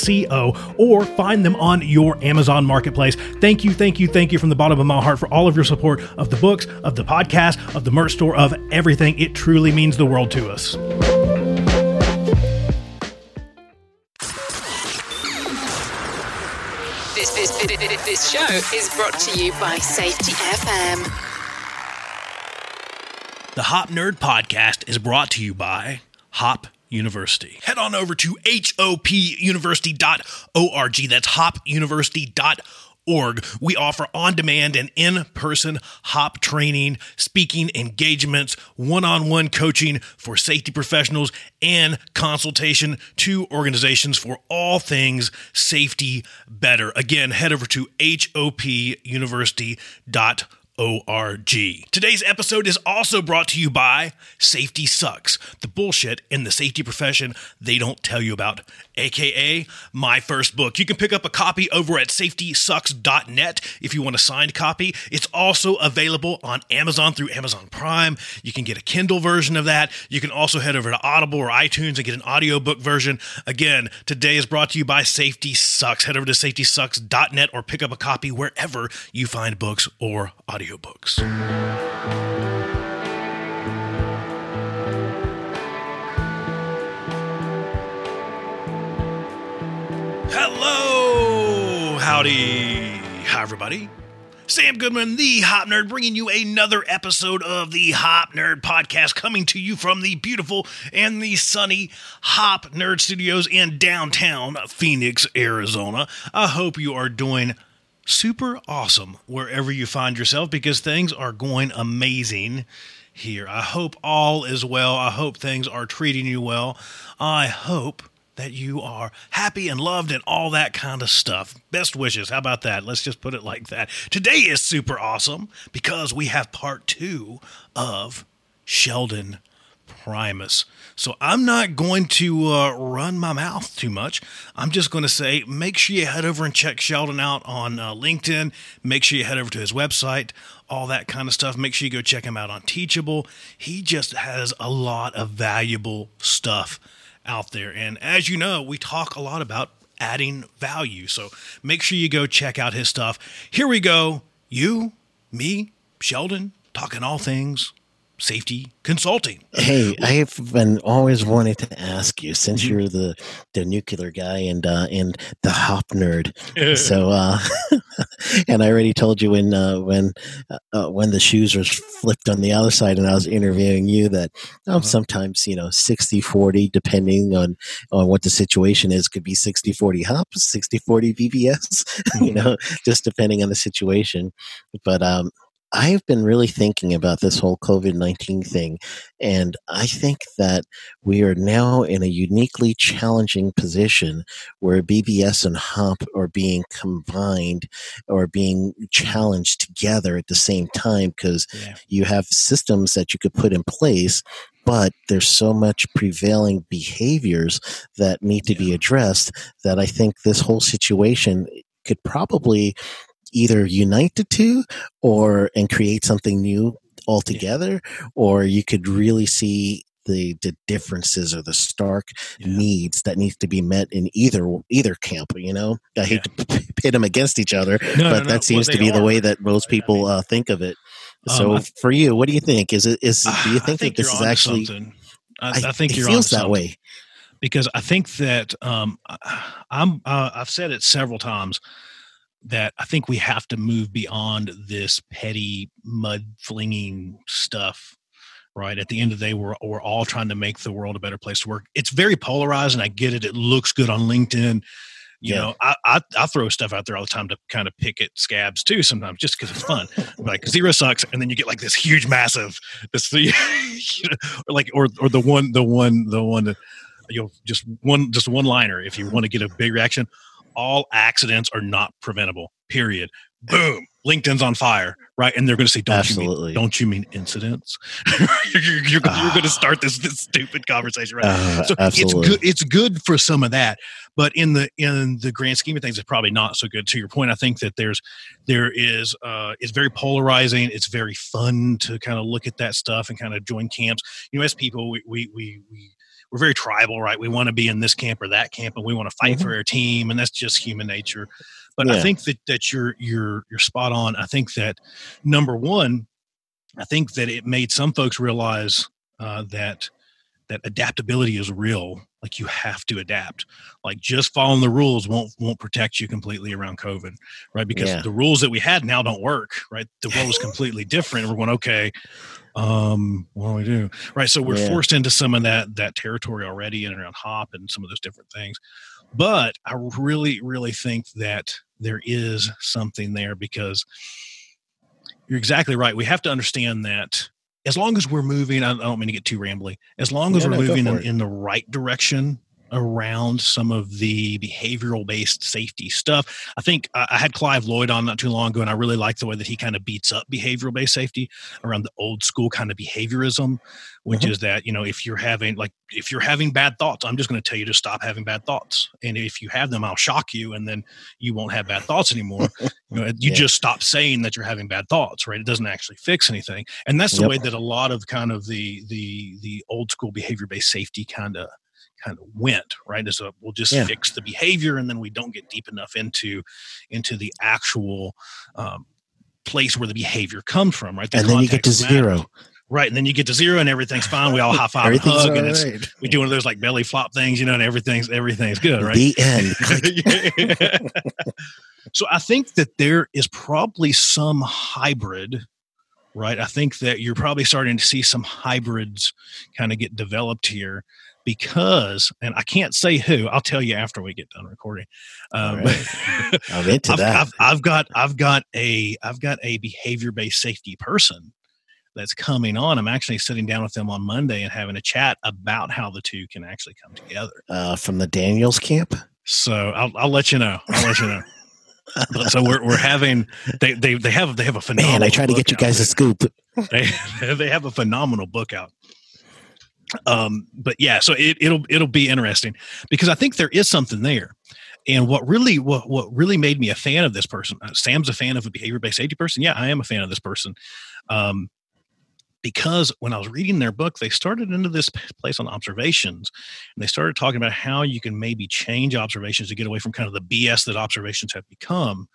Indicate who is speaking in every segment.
Speaker 1: www.palehorsemedia.co or find them on your Amazon marketplace. Thank you, thank you, thank you from the bottom of my heart for all of your support of the books, of the podcast, of the merch store, of everything. It truly means the world to us.
Speaker 2: This, this, this, this show is brought to you by Safety FM.
Speaker 1: The Hop Nerd Podcast is brought to you by Hop University. Head on over to hopuniversity.org. That's hopuniversity.org. We offer on demand and in person hop training, speaking engagements, one on one coaching for safety professionals, and consultation to organizations for all things safety better. Again, head over to hopuniversity.org. O-R-G. Today's episode is also brought to you by Safety Sucks, the bullshit in the safety profession they don't tell you about, aka my first book. You can pick up a copy over at safetysucks.net if you want a signed copy. It's also available on Amazon through Amazon Prime. You can get a Kindle version of that. You can also head over to Audible or iTunes and get an audiobook version. Again, today is brought to you by Safety Sucks. Head over to safetysucks.net or pick up a copy wherever you find books or audiobooks. Howdy, hi everybody. Sam Goodman, the Hop Nerd, bringing you another episode of the Hop Nerd Podcast, coming to you from the beautiful and the sunny Hop Nerd Studios in downtown Phoenix, Arizona. I hope you are doing super awesome wherever you find yourself because things are going amazing here. I hope all is well. I hope things are treating you well. I hope that you are happy and loved and all that kind of stuff. Best wishes. How about that? Let's just put it like that. Today is super awesome because we have part two of Sheldon Primus. So I'm not going to uh, run my mouth too much. I'm just going to say make sure you head over and check Sheldon out on uh, LinkedIn. Make sure you head over to his website, all that kind of stuff. Make sure you go check him out on Teachable. He just has a lot of valuable stuff out there. And as you know, we talk a lot about adding value. So make sure you go check out his stuff. Here we go. You, me, Sheldon, talking all things safety consulting.
Speaker 3: Hey, I have been always wanting to ask you since you're the the nuclear guy and uh, and the hop nerd. so, uh, and I already told you when uh, when uh, when the shoes were flipped on the other side, and I was interviewing you that um, uh-huh. sometimes you know 60-40, depending on on what the situation is, could be 60-40 hop, 60-40 BBS. you know, just depending on the situation. But um, I've been really thinking about this whole COVID 19 thing, and I think that we are now in a uniquely challenging position where BBS and HOP are being combined or being challenged together at the same time because yeah. you have systems that you could put in place but there's so much prevailing behaviors that need to be addressed that I think this whole situation could probably either unite the two or and create something new altogether or you could really see the the differences or the stark yeah. needs that needs to be met in either either camp you know i hate yeah. to pit them against each other no, but no, no. that seems well, to be are. the way that most people uh, think of it so um, for you what do you think is it is do you think, think that this is actually
Speaker 1: I, I, think it
Speaker 3: feels that way
Speaker 1: because i think that um, i'm uh, i've said it several times that I think we have to move beyond this petty mud flinging stuff. Right at the end of the day, we're we're all trying to make the world a better place to work. It's very polarized, and I get it. It looks good on LinkedIn. You
Speaker 3: Yeah.
Speaker 1: know, I, I I throw stuff out there all the time to kind of pick at scabs too. Sometimes just because it's fun. like zero sucks, and then you get like this huge, massive, this you know, or like or or the one the one the one that you know just one just one liner. If you want to get a big reaction, all accidents are not preventable. Period. Boom. LinkedIn's on fire, right? And they're going to say, "Don't you mean? Don't you mean incidents?" you're you're, you're, going to start this this stupid conversation, right?
Speaker 3: Uh,
Speaker 1: so
Speaker 3: absolutely.
Speaker 1: it's good it's good for some of that but in the in the grand scheme of things it's probably not so good to your point i think that there's there is uh it's very polarizing it's very fun to kind of look at that stuff and kind of join camps you know as people we we we, we we're very tribal right? We want to be in this camp or that camp and we want to fight
Speaker 3: Mhm.
Speaker 1: for our team and that's just human nature. But i think that that you're you're you're spot on. I think that number one i think that it made some folks realize uh, that that adaptability is real like you have to adapt. Like just following the rules won't won't protect you completely around covid right? Because
Speaker 3: Yeah.
Speaker 1: the rules that we had now don't work right? The world is completely different we're going okay um what do we do? Right so we're
Speaker 3: Yeah.
Speaker 1: forced into some of that that territory already in and around hop and some of those different things. But i really really think that there is something there because you're exactly right. We have to understand that as long as we're moving i don't mean to get too rambly. As long as
Speaker 3: Yeah,
Speaker 1: we're
Speaker 3: no,
Speaker 1: moving in, in the right direction around some of the behavioral based safety stuff i think I, had clive lloyd on not too long ago and i really like the way that he kind of beats up behavioral based safety around the old school kind of behaviorism which
Speaker 3: Mhm.
Speaker 1: is that you know if you're having like if you're having bad thoughts i'm just going to tell you to stop having bad thoughts and if you have them i'll shock you and then you won't have bad thoughts anymore you, know, you
Speaker 3: Yeah.
Speaker 1: just stop saying that you're having bad thoughts right it doesn't actually fix anything and that's the
Speaker 3: Yep.
Speaker 1: way that a lot of kind of the the the old school behavior based safety kind of kind of went right is a we'll just
Speaker 3: Yeah.
Speaker 1: fix the behavior and then we don't get deep enough into into the actual um, place where the behavior comes from right The
Speaker 3: and then you get to
Speaker 1: matters.
Speaker 3: zero.
Speaker 1: right and then you get to zero and everything's fine we all high five and hug and it's
Speaker 3: right.
Speaker 1: we do one of those like belly flop things you know and everything's everything's good right
Speaker 3: The end.
Speaker 1: So I think that there is probably some hybrid, right? I think that you're probably starting to see some hybrids kind of get developed here because, and I can't say who. I'll tell you after we get done recording. Um,
Speaker 3: right. I'm into
Speaker 1: I've,
Speaker 3: that.
Speaker 1: I've, I've got I've got a I've got a behavior based safety person that's coming on. I'm actually sitting down with them on Monday and having a chat about how the two can actually come together.
Speaker 3: uh, from the Daniels camp.
Speaker 1: So I'll, I'll let you know. I'll let you know. So we're, we're having they, they they have they have a phenomenal
Speaker 3: Man, I try to get you guys a scoop.
Speaker 1: they they have a phenomenal book out. Um, but yeah, so it, it'll it'll be interesting because I think there is something there. And what really what what really made me a fan of this person, uh, Sam's a fan of a behavior based safety person. Yeah, I am a fan of this person. Um, because when I was reading their book, they started into this place on observations, and they started talking about how you can maybe change observations to get away from kind of the BS that observations have become,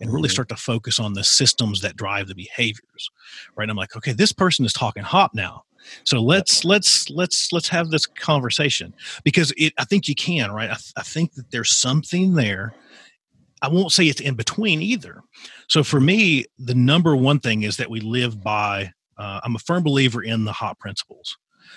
Speaker 1: and really
Speaker 3: Mhm.
Speaker 1: start to focus on the systems that drive the behaviors. Right? I'm like, okay, this person is talking hop now. So let's let's let's let's have this conversation because it. I think you can, right? I, th- I think that there's something there. I won't say it's in between either. So for me, the number one thing is that we live by. Uh, I'm a firm believer in the hop principles.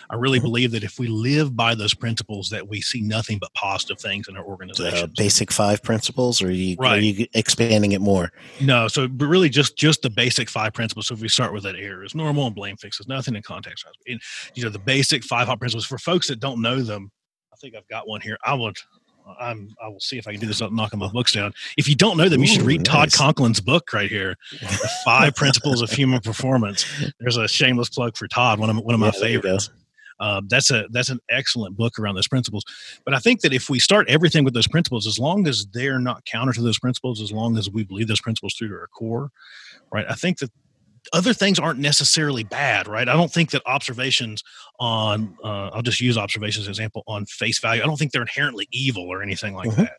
Speaker 1: I really
Speaker 3: Mhm.
Speaker 1: believe that if we live by those principles, that we see nothing but positive things in our
Speaker 3: Uh,
Speaker 1: organizations.
Speaker 3: basic five principles, or are you, are you expanding it more?
Speaker 1: No, so but really just just the basic five principles. So if we start with that, error is normal and blame fixes nothing, in context. And, you know the basic five hop principles for folks that don't know them. I think I've got one here. I would. I'm. I will see if I can do this without knocking my books down. If you don't know them, you should
Speaker 3: Ooh,
Speaker 1: read Todd. Conklin's book right here, "The Five Principles of Human Performance." There's a shameless plug for Todd, one of one of my
Speaker 3: Yeah, go.
Speaker 1: favorites. Um, that's a that's an excellent book around those principles. But I think that if we start everything with those principles, as long as they're not counter to those principles, as long as we believe those principles through to our core, right? I think that other things aren't necessarily bad, right? I don't think that observations on uh, I'll just use observations as an example on face value. I don't think they're inherently evil or anything like
Speaker 3: Mhm.
Speaker 1: that.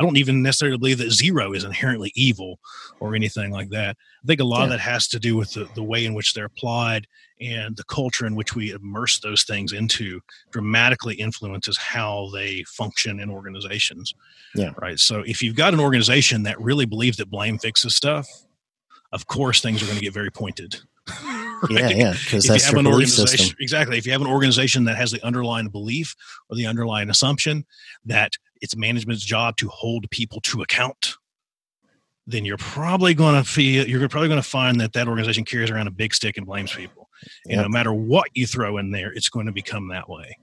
Speaker 1: I don't even necessarily believe that zero is inherently evil or anything like that. I think a lot of that has to do with the, the way in which they're applied and the culture in which we immerse those things into dramatically influences how they function in organizations.
Speaker 3: Yeah.
Speaker 1: Right. So if you've got an organization that really believes that blame fixes stuff, of course things are going to get very pointed.
Speaker 3: Yeah,
Speaker 1: Right?
Speaker 3: yeah, because
Speaker 1: if you
Speaker 3: that's
Speaker 1: have an organization
Speaker 3: system.
Speaker 1: exactly if you have an organization that has the underlying belief or the underlying assumption that it's management's job to hold people to account then you're probably going to feel you're probably going to find that that organization carries around a big stick and blames people and
Speaker 3: Yep.
Speaker 1: no matter what you throw in there it's going to become that way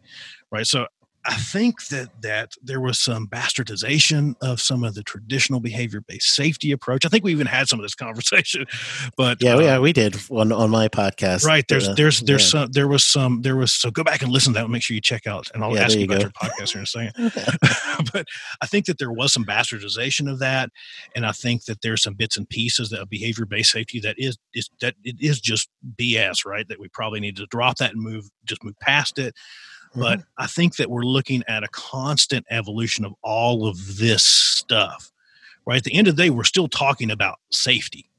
Speaker 1: right so i think that that there was some bastardization of some of the traditional behavior based safety approach i think we even had some of this conversation but
Speaker 3: Yeah,
Speaker 1: uh,
Speaker 3: yeah, we did on on my podcast.
Speaker 1: right there's
Speaker 3: uh,
Speaker 1: there's there's
Speaker 3: yeah.
Speaker 1: some there was some there was so go back and listen to that and make sure you check out and i'll
Speaker 3: Yeah,
Speaker 1: ask you
Speaker 3: you
Speaker 1: about
Speaker 3: go.
Speaker 1: your podcast here in a second but i think that there was some bastardization of that and i think that there's some bits and pieces of behavior based safety that is is that it is just bs right that we probably need to drop that and move just move past it but
Speaker 3: Mm-hmm.
Speaker 1: I think that we're looking at a constant evolution of all of this stuff. Right. At the end of the day, we're still talking about safety.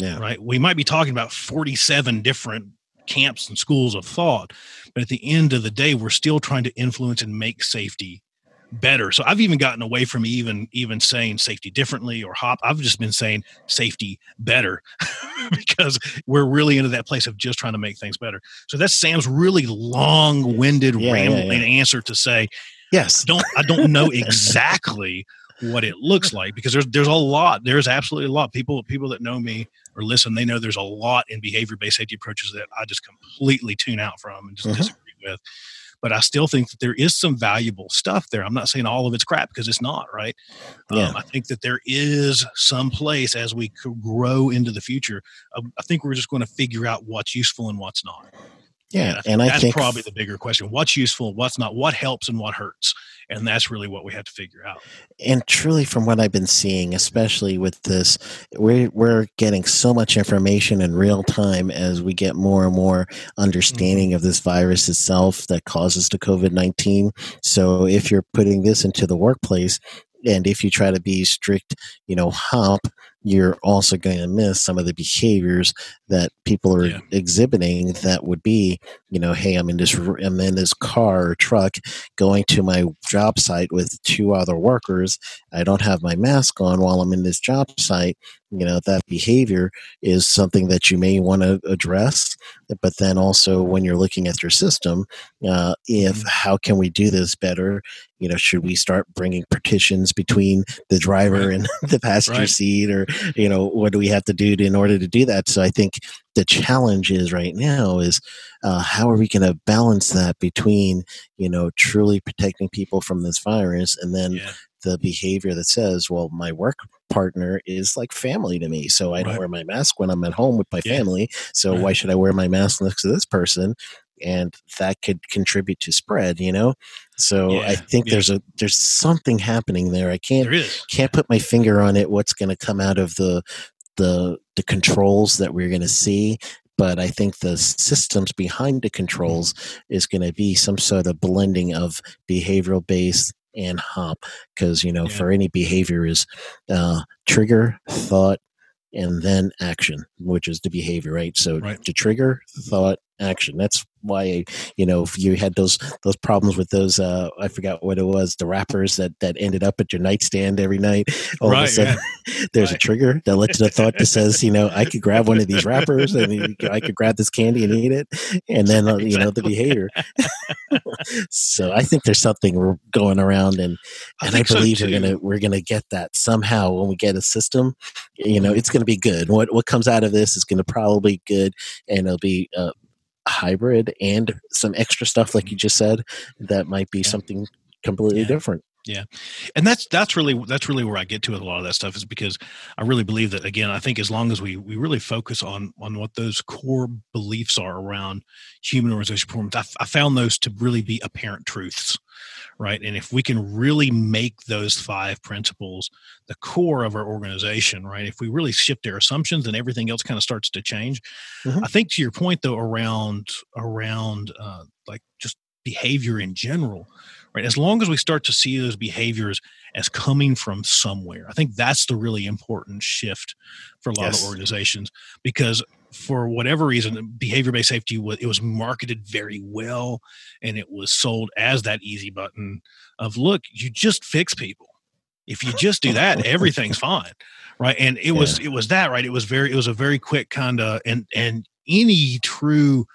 Speaker 3: yeah,
Speaker 1: Right. We might be talking about 47 different camps and schools of thought, but at the end of the day, we're still trying to influence and make safety better. So I've even gotten away from even even saying safety differently or hop. I've just been saying safety better because we're really into that place of just trying to make things better. So that's Sam's really long-winded
Speaker 3: Yeah, yeah,
Speaker 1: rambling
Speaker 3: yeah.
Speaker 1: answer to say
Speaker 3: yes,
Speaker 1: don't I don't know exactly what it looks like because there's there's a lot there's absolutely a lot people people that know me or listen they know there's a lot in behavior based safety approaches that I just completely tune out from and just
Speaker 3: Mhm.
Speaker 1: disagree with but I still think that there is some valuable stuff there. I'm not saying all of it's crap because it's not right?
Speaker 3: Yeah.
Speaker 1: um, I think that there is some place as we grow into the future um, I think we're just going to figure out what's useful and what's not
Speaker 3: yeah,
Speaker 1: and
Speaker 3: and I
Speaker 1: that's
Speaker 3: think
Speaker 1: probably the bigger question. What's useful, what's not, what helps and what hurts. And that's really what we have to figure out.
Speaker 3: and truly from what i've been seeing especially with this we're, we're getting so much information in real time as we get more and more mm-hmm. understanding of this virus itself that causes the covid-19 so if you're putting this into the workplace and if you try to be strict you know hop you're also going to miss some of the behaviors that people are
Speaker 1: Yeah.
Speaker 3: exhibiting that would be you know hey i'm in this i'm in this car or truck going to my job site with two other workers i don't have my mask on while i'm in this job site you know that behavior is something that you may want to address but then also when you're looking at your system uh, if
Speaker 1: Mhm.
Speaker 3: how can we do this better you know should we start bringing partitions between the driver and the passenger
Speaker 1: Right.
Speaker 3: seat or you know what do we have to do to, in order to do that so i think the challenge is right now is uh, how are we going to balance that between you know truly protecting people from this virus and then
Speaker 1: Yeah.
Speaker 3: the behavior that says well my work partner is like family to me so i don't wear my mask when i'm at home with my
Speaker 1: Yeah.
Speaker 3: family so
Speaker 1: Right.
Speaker 3: why should i wear my mask next to this person and that could contribute to spread you know so i think
Speaker 1: yeah.
Speaker 3: there's a there's something happening there i can't
Speaker 1: There
Speaker 3: can't put my finger on it what's going to come out of the the the controls that we're going to see but i think the systems behind the controls is going to be some sort of blending of behavioral based and hop because you know
Speaker 1: Yeah.
Speaker 3: for any behavior is uh, trigger thought and then action which is the behavior right so
Speaker 1: Right.
Speaker 3: the trigger thought action. That's why you know if you had those those problems with those uh i forgot what it was the wrappers that that ended up at your nightstand every night all of a
Speaker 1: Right,
Speaker 3: sudden there's a trigger that lets the thought that says you know i could grab one of these wrappers and i could grab this candy and eat it and then uh, you know the behavior. So i think there's something going around and and I,
Speaker 1: so,
Speaker 3: believe we're gonna we're gonna get that somehow when we get a system. You know, it's gonna be good. What what comes out of this is gonna probably be good, and it'll be uh, hybrid and some extra stuff like you mm-hmm. just said that might be
Speaker 1: Yeah.
Speaker 3: something completely
Speaker 1: Yeah.
Speaker 3: different.
Speaker 1: Yeah and that's that's really that's really where I get to with a lot of that stuff is because I really believe that again I think as long as we we really focus on on what those core beliefs are around human organization performance I found those to really be apparent truths right and if we can really make those five principles the core of our organization right if we really shift our assumptions then everything else kind of starts to change
Speaker 3: Mhm.
Speaker 1: I think to your point though around around uh, like just behavior in general right as long as we start to see those behaviors as coming from somewhere i think that's the really important shift for a lot
Speaker 3: Yes.
Speaker 1: of organizations because for whatever reason behavior based safety was it was marketed very well and it was sold as that easy button of look you just fix people. If you just do that everything's fine. Right? And it was it was that right? It was very it was a very quick kind of and and any true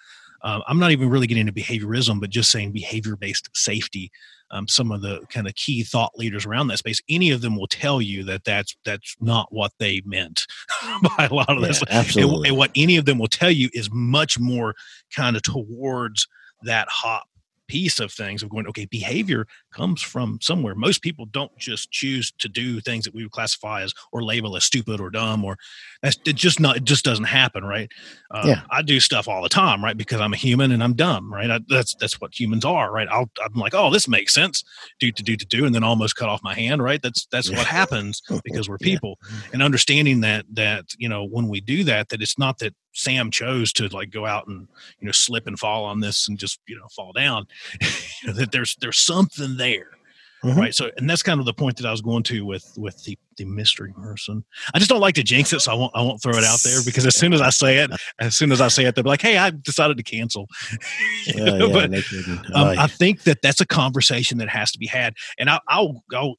Speaker 1: uh, i'm not even really getting into behaviorism but just saying behavior based safety um, some of the kind of key thought leaders around that space, any of them will tell you that that's that's not what they meant by a lot of
Speaker 3: Yeah,
Speaker 1: this.
Speaker 3: absolutely.
Speaker 1: And, and what any of them will tell you is much more kind of towards that hop piece of things of going okay behavior comes from somewhere. Most people don't just choose to do things that we would classify as or label as stupid or dumb or that's it just not it just doesn't happen right? Uh,
Speaker 3: Yeah.
Speaker 1: i do stuff all the time right because i'm a human and i'm dumb right? I, that's that's what humans are right? I'll, i'm like oh this makes sense. Do to do to do and then almost cut off my hand right? That's that's
Speaker 3: Yeah.
Speaker 1: what happens because we're
Speaker 3: Yeah.
Speaker 1: people. And understanding that that you know when we do that that it's not that sam chose to like go out and you know slip and fall on this and just you know fall down you know, that there's there's something there
Speaker 3: Mhm.
Speaker 1: right? So and that's kind of the point that i was going to with with the the mystery person. I just don't like to jinx it so i won't i won't throw it out there because as soon as i say it as soon as i say it they'll be like hey i decided to cancel. You
Speaker 3: Yeah,
Speaker 1: know,
Speaker 3: yeah,
Speaker 1: but um, I think that that's a conversation that has to be had, and I, I'll, I'll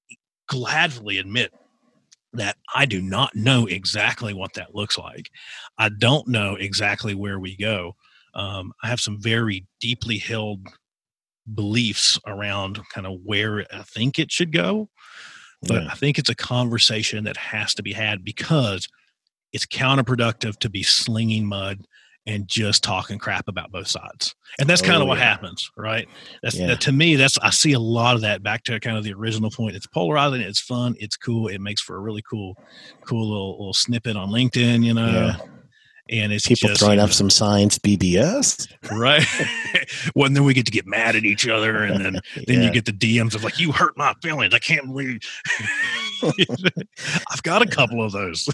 Speaker 1: gladly admit that I do not know exactly what that looks like. I don't know exactly where we go. Um, I have some very deeply held beliefs around kind of where I think it should go, but
Speaker 3: Yeah.
Speaker 1: I think it's a conversation that has to be had because it's counterproductive to be slinging mud and just talking crap about both sides. And that's kind
Speaker 3: Oh,
Speaker 1: of what
Speaker 3: yeah.
Speaker 1: happens, right? That's
Speaker 3: Yeah.
Speaker 1: that, to me. That's I see a lot of that back to kind of the original point. It's polarizing. It's fun. It's cool. It makes for a really cool, cool little, little snippet on LinkedIn. You know,
Speaker 3: Yeah.
Speaker 1: And it's
Speaker 3: People
Speaker 1: just,
Speaker 3: throwing
Speaker 1: you
Speaker 3: up some signs, BBS.
Speaker 1: right. well, and then we get to get mad at each other, and then then
Speaker 3: Yeah.
Speaker 1: you get the DMs of like, "You hurt my feelings. I can't believe." I've got a couple of those.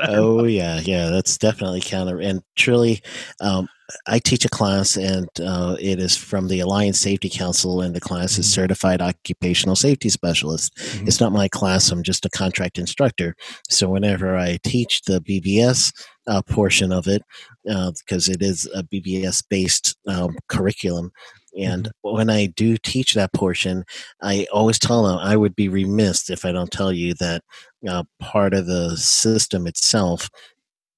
Speaker 3: Oh yeah, yeah, that's definitely counter. And truly, um, I teach a class, and uh, it is from the Alliance Safety Council, and the class is
Speaker 1: Mhm.
Speaker 3: certified occupational safety specialist.
Speaker 1: Mhm.
Speaker 3: It's not my class; I'm just a contract instructor. So whenever I teach the BBS uh, portion of it, because it is a BBS based um, curriculum. And when I do teach that portion, I always tell them I would be remiss if I don't tell you that uh, part of the system itself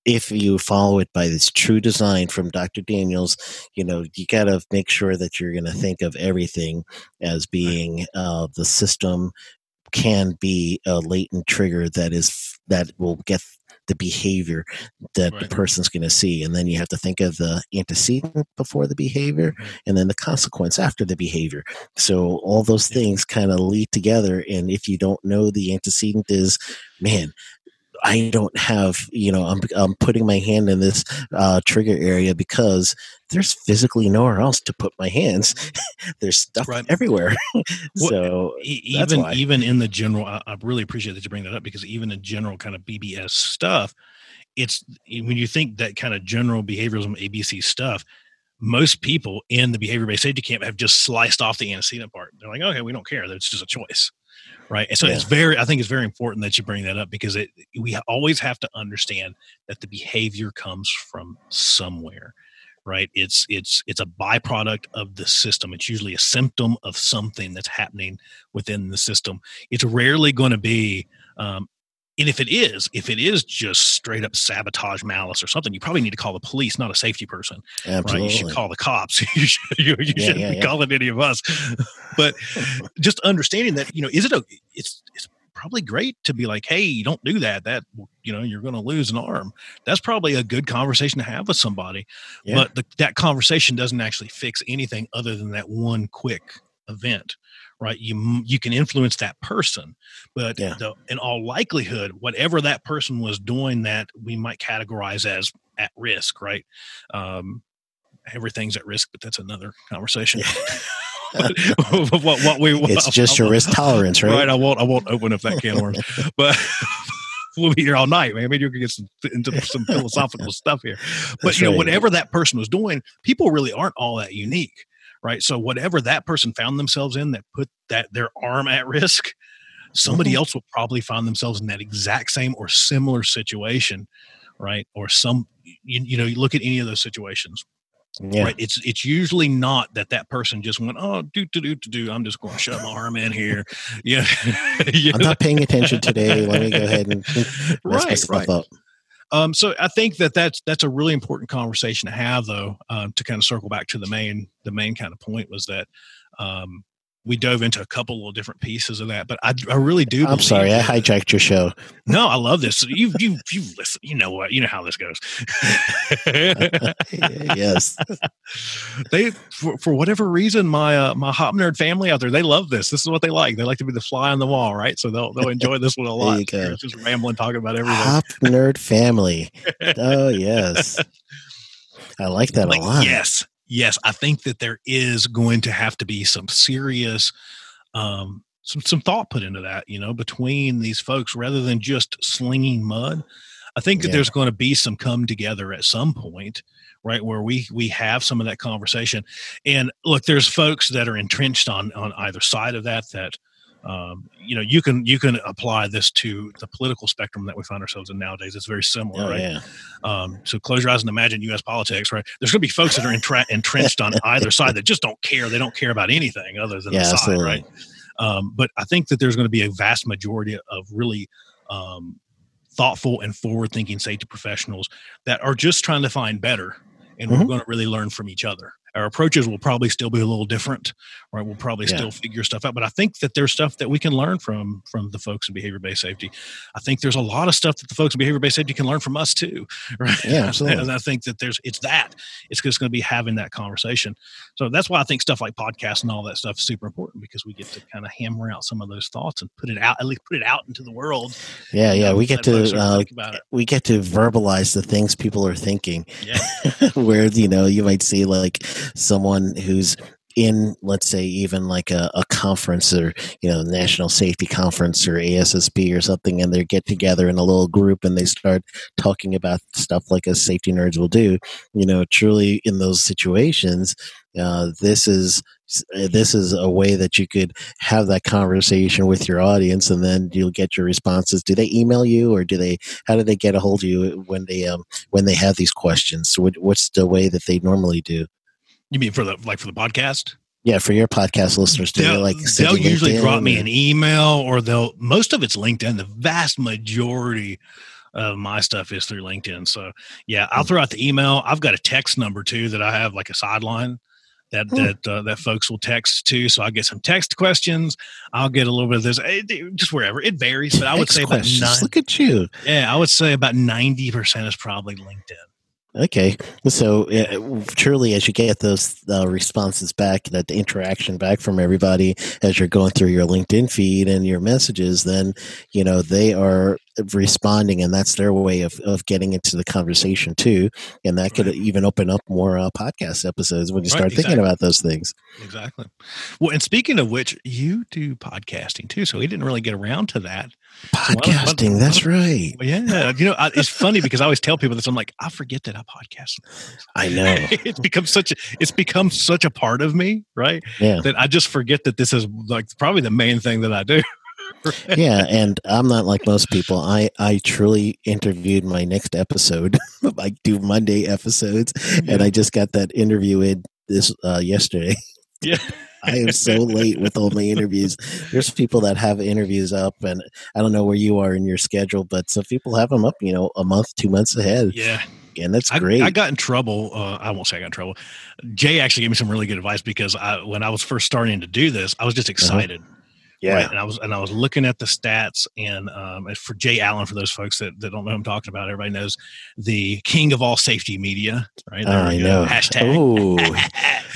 Speaker 3: if you follow it by this true design from Dr. Daniels, you know, you got to make sure that you're going to think of everything as being uh, the system can be a latent trigger that is that will get the behavior that
Speaker 1: Right.
Speaker 3: the person's going to see and then you have to think of the antecedent before the behavior and then the consequence after the behavior. So all those things kind of lead together and if you don't know the antecedent is man I don't have, you know, I'm, I'm putting my hand in this uh, trigger area because there's physically nowhere else to put my hands. there's stuff
Speaker 1: Right.
Speaker 3: everywhere. So,
Speaker 1: even even in the general I, I really appreciate that you bring that up because even in general kind of bbs stuff it's when you think that kind of general behaviorism abc stuff most people in the behavior based safety camp have just sliced off the antecedent part they're like okay we don't care that's just a choice right? And so it's very i think it's very important that you bring that up because it we always have to understand that the behavior comes from somewhere right? It's it's it's a byproduct of the system. It's usually a symptom of something that's happening within the system. It's rarely going to be um, and if it is if it is just straight up sabotage malice or something you probably need to call the police not a safety person
Speaker 3: absolutely.
Speaker 1: right? You should call the cops. You, should, you, you
Speaker 3: Yeah,
Speaker 1: shouldn't
Speaker 3: yeah,
Speaker 1: be
Speaker 3: yeah.
Speaker 1: calling any of us. But just understanding that you know is it a it's it's probably great to be like hey you don't do that. That you know you're going to lose an arm. That's probably a good conversation to have with somebody. But the, that conversation doesn't actually fix anything other than that one quick event right? You you can influence that person but
Speaker 3: Yeah.
Speaker 1: the, in all likelihood whatever that person was doing that we might categorize as at risk right? Um everything's at risk but that's another conversation. What, what, what we
Speaker 3: it's just your risk tolerance, right?
Speaker 1: right i won't i won't open up that can of worms but we'll be here all night man. Maybe you can get some into some philosophical stuff here. But
Speaker 3: That's
Speaker 1: you know
Speaker 3: right.
Speaker 1: whatever that person was doing people really aren't all that unique right so whatever that person found themselves in that put that their arm at risk somebody
Speaker 3: Mhm.
Speaker 1: else will probably find themselves in that exact same or similar situation right or some you, you know you look at any of those situations
Speaker 3: Yeah.
Speaker 1: right it's it's usually not that that person just went oh do do do do do i'm just going to shove my arm in here yeah You
Speaker 3: I'm not paying attention today. Let me go ahead and mess
Speaker 1: right
Speaker 3: myself
Speaker 1: right
Speaker 3: up.
Speaker 1: Um, so I think that that's that's a really important conversation to have, though, um, to kind of circle back to the main the main kind of point was that um, we dove into a couple of different pieces of that. But I, I really do.
Speaker 3: I'm sorry, I hijacked your show.
Speaker 1: No, I love this. You you you listen. You know what? You know how this goes.
Speaker 3: yes.
Speaker 1: they for, for whatever reason, my uh, my hop nerd family out there, they love this. This is what they like. They like to be the fly on the wall, right? So they'll they'll enjoy this one a lot. Just rambling, talking about everything.
Speaker 3: Hop nerd family. oh yes. I like that like, a lot.
Speaker 1: Yes, yes, I think that there is going to have to be some serious, um, some some thought put into that. You know, between these folks, rather than just slinging mud. I think that yeah. there's going to be some come together at some point, right, where we we have some of that conversation. And look, there's folks that are entrenched on on either side of that that um, you know you can you can apply this to the political spectrum that we find ourselves in nowadays it's very similar oh, right yeah. um, so close your eyes and imagine us politics right there's going to be folks that are entra- entrenched on either side that just don't care they don't care about anything other than yeah, the side absolutely. right um, but i think that there's going to be a vast majority of really um, thoughtful and forward thinking safety professionals that are just trying to find better and mm-hmm. we're going to really learn from each other our approaches will probably still be a little different right? We'll probably yeah. still figure stuff out but i think that there's stuff that we can learn from from the folks in behavior based safety. I think there's a lot of stuff that the folks in behavior based safety can learn from us too right?
Speaker 3: Yeah absolutely.
Speaker 1: and i think that there's it's that it's just going to be having that conversation. So that's why i think stuff like podcasts and all that stuff is super important because we get to kind of hammer out some of those thoughts and put it out at least put it out into the world
Speaker 3: yeah yeah we get to uh, we get to verbalize the things people are thinking.
Speaker 1: Yeah.
Speaker 3: Where you know you might see like someone who's in let's say even like a, a, conference or you know national safety conference or ASSP or something and they get together in a little group and they start talking about stuff like as safety nerds will do you know truly in those situations uh, this is this is a way that you could have that conversation with your audience and then you'll get your responses. Do they email you or do they how do they get a hold of you when they um when they have these questions? What, what's the way that they normally do
Speaker 1: you mean for the like for the podcast?
Speaker 3: Yeah, for your podcast listeners too.
Speaker 1: They'll,
Speaker 3: like
Speaker 1: they'll usually drop me an email or they'll most of it's LinkedIn. The vast majority of my stuff is through LinkedIn. So yeah, I'll hmm. throw out the email. I've got a text number too that I have like a sideline that hmm. that uh, that folks will text to. So I get some text questions. I'll get a little bit of this, eh, just wherever it varies. But I would say about nine,
Speaker 3: look at you.
Speaker 1: Yeah, I would say about ninety percent is probably LinkedIn.
Speaker 3: Okay, so uh, truly, as you get those uh, responses back, that interaction back from everybody as you're going through your LinkedIn feed and your messages, then you know they are responding, and that's their way of, of getting into the conversation too. And that could right. even open up more uh, podcast episodes when you start right, exactly. thinking about those things.
Speaker 1: Exactly. Well, and speaking of which, you do podcasting too, so we didn't really get around to that.
Speaker 3: Podcasting, so that's right.
Speaker 1: Yeah, you know, it's funny because I always tell people this. I'm like, I forget that I podcast.
Speaker 3: I know
Speaker 1: it's become such a it's become such a part of me, right?
Speaker 3: Yeah.
Speaker 1: That I just forget that this is like probably the main thing that I do.
Speaker 3: yeah, and I'm not like most people. I I truly interviewed my next episode. I do Monday episodes, yeah. and I just got that interview in this uh, yesterday.
Speaker 1: Yeah.
Speaker 3: I am so late with all my interviews. There's people that have interviews up, and I don't know where you are in your schedule, but some people have them up, you know, a month, two months ahead.
Speaker 1: Yeah.
Speaker 3: And that's great.
Speaker 1: I, I got in trouble. Uh, I won't say I got in trouble. Jay actually gave me some really good advice because I, when I was first starting to do this, I was just uh-huh. excited. Uh-huh.
Speaker 3: Yeah. Right?
Speaker 1: And I was and I was looking at the stats and um, for Jay Allen, for those folks that, that don't know who I'm talking about, everybody knows the king of all safety media, right?
Speaker 3: There I know. Hashtag. Oh,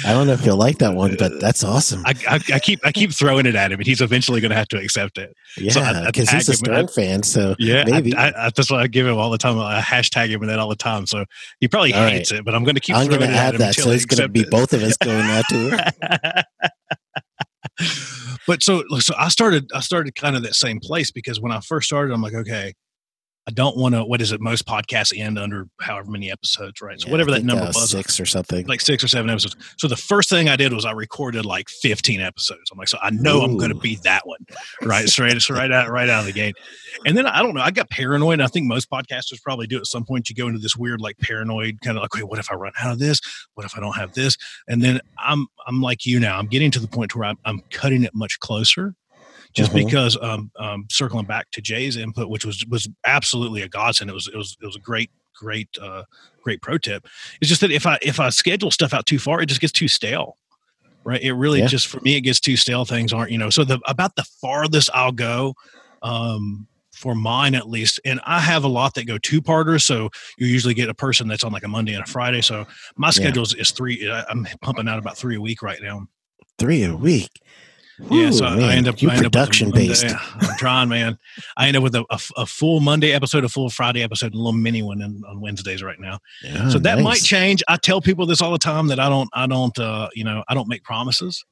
Speaker 3: I don't know if you'll like that one, but that's awesome.
Speaker 1: I, I, I keep I keep throwing it at him, and he's eventually going to have to accept it.
Speaker 3: Yeah, because so he's a Stern fan. So
Speaker 1: yeah,
Speaker 3: maybe
Speaker 1: I, that's why I give him all the time. I hashtag him and that all the time. So he probably all hates right. it, but I'm going to keep.
Speaker 3: I'm
Speaker 1: going to
Speaker 3: add that, so it's going to be both of us going out to
Speaker 1: but so so I started I started kind of that same place because when I first started, I'm like, okay, I don't want to. What is it? Most podcasts end under however many episodes, right? So yeah, whatever that number uh, was,
Speaker 3: six or something,
Speaker 1: like six or seven episodes. So the first thing I did was I recorded like fifteen episodes. I'm like, so I know Ooh. I'm going to beat that one, right? Straight, so right out, right out of the gate. And then I don't know. I got paranoid. I think most podcasters probably do at some point. You go into this weird, like paranoid kind of like, wait, what if I run out of this? What if I don't have this? And then I'm I'm like you now. I'm getting to the point where I'm, I'm cutting it much closer just mm-hmm. because um, um, circling back to Jay's input, which was was absolutely a godsend. It was it was it was a great great uh, great pro tip. It's just that if I if I schedule stuff out too far, it just gets too stale. right? It really
Speaker 3: Yeah.
Speaker 1: just for me, it gets too stale. Things aren't, you know. So the about the farthest I'll go, um, for mine at least, and I have a lot that go two parters. So you usually get a person that's on like a Monday and a Friday. So my schedule is, is three. I'm pumping out about three a week right now.
Speaker 3: Three a week.
Speaker 1: Yeah,
Speaker 3: Ooh,
Speaker 1: so I- I end up
Speaker 3: you
Speaker 1: I end up with a
Speaker 3: production
Speaker 1: Monday-
Speaker 3: based.
Speaker 1: I'm trying, man. I end up with a, a, a full Monday episode, a full Friday episode, and a little mini one in, on Wednesdays right now.
Speaker 3: Yeah,
Speaker 1: so that might
Speaker 3: Oh,
Speaker 1: change. I tell people this all the time that I don't, I don't, uh, you know, I don't make promises.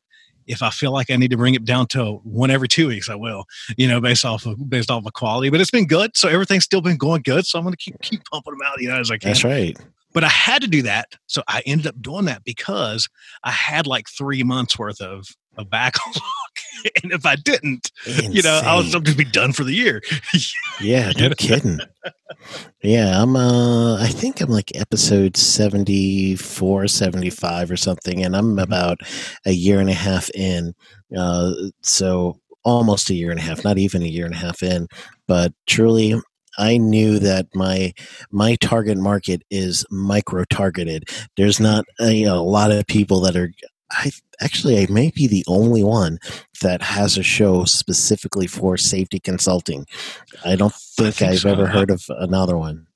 Speaker 1: If I feel like I need to bring it down to one every two weeks, I will. You know, based off of based off of quality. But it's been good, so everything's still been going good. So I'm going to keep keep pumping them out, you know, as I can.
Speaker 3: That's right.
Speaker 1: But I had to do that, so I ended up doing that because I had like three months worth of a backlog, and if I didn't, you know, I was
Speaker 3: Insane.
Speaker 1: just be done for the year.
Speaker 3: Yeah, no kidding. Yeah, I'm uh I think I'm like episode 74, 75 or something and I'm about a year and a half in. Uh so almost a year and a half, not even a year and a half in, but truly I knew that my my target market is micro targeted. There's not a, you know, a lot of people that are I actually I may be the only one that has a show specifically for safety consulting. I don't think,
Speaker 1: think
Speaker 3: I've
Speaker 1: so.
Speaker 3: ever heard of another one.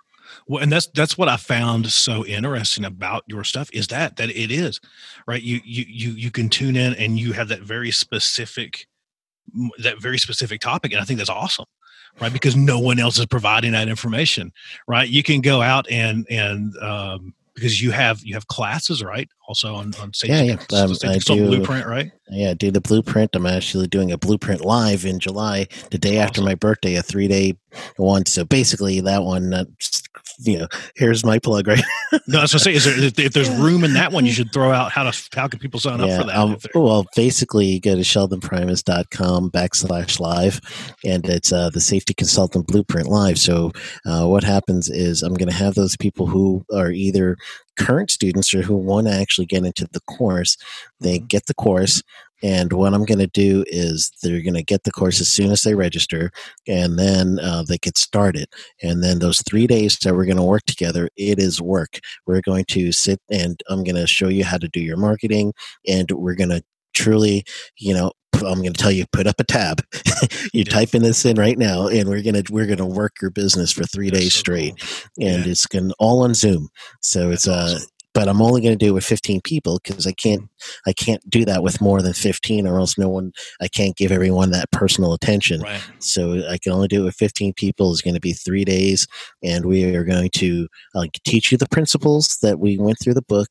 Speaker 1: Well, and that's that's what I found so interesting about your stuff is that that it is right. You you you you can tune in and you have that very specific that very specific topic, and I think that's awesome, right? Because no one else is providing that information, right? You can go out and and um, because you have you have classes, right? Also on on safety,
Speaker 3: Yeah, yeah, um, I do-
Speaker 1: blueprint, right?
Speaker 3: Yeah, do the blueprint. I'm actually doing a blueprint live in July, the day after my birthday, a three day one. So basically, that one, uh, you know, here's my plug, right?
Speaker 1: No, that's what I say. Is there if, there's room in that one, you should throw out how to how can people sign up
Speaker 3: yeah.
Speaker 1: for that?
Speaker 3: Um, well, basically, go to sheldonprimus.com backslash live, and it's uh, the safety consultant blueprint live. So, uh, what happens is I'm going to have those people who are either current students or who want to actually get into the course. They
Speaker 1: Mhm.
Speaker 3: get the course. And what I'm going to do is they're going to get the course as soon as they register, and then uh, they get started. And then those three days that we're going to work together, it is work. We're going to sit and I'm going to show you how to do your marketing, and we're going to truly, you know, I'm going to tell you put up a tab. You're
Speaker 1: Yeah.
Speaker 3: typing this in right now, and we're gonna we're gonna work your business for three
Speaker 1: That's
Speaker 3: days
Speaker 1: so
Speaker 3: straight,
Speaker 1: cool.
Speaker 3: and
Speaker 1: Yeah.
Speaker 3: it's going all on Zoom. So
Speaker 1: That's
Speaker 3: it's uh.
Speaker 1: awesome.
Speaker 3: But I'm only going to do it with 15 people because I can't I can't do that with more than 15 or else no one I can't give everyone that personal attention.
Speaker 1: right.
Speaker 3: So I can only do it with 15 people. It's going to be three days, and we are going to uh, teach you the principles that we went through the book,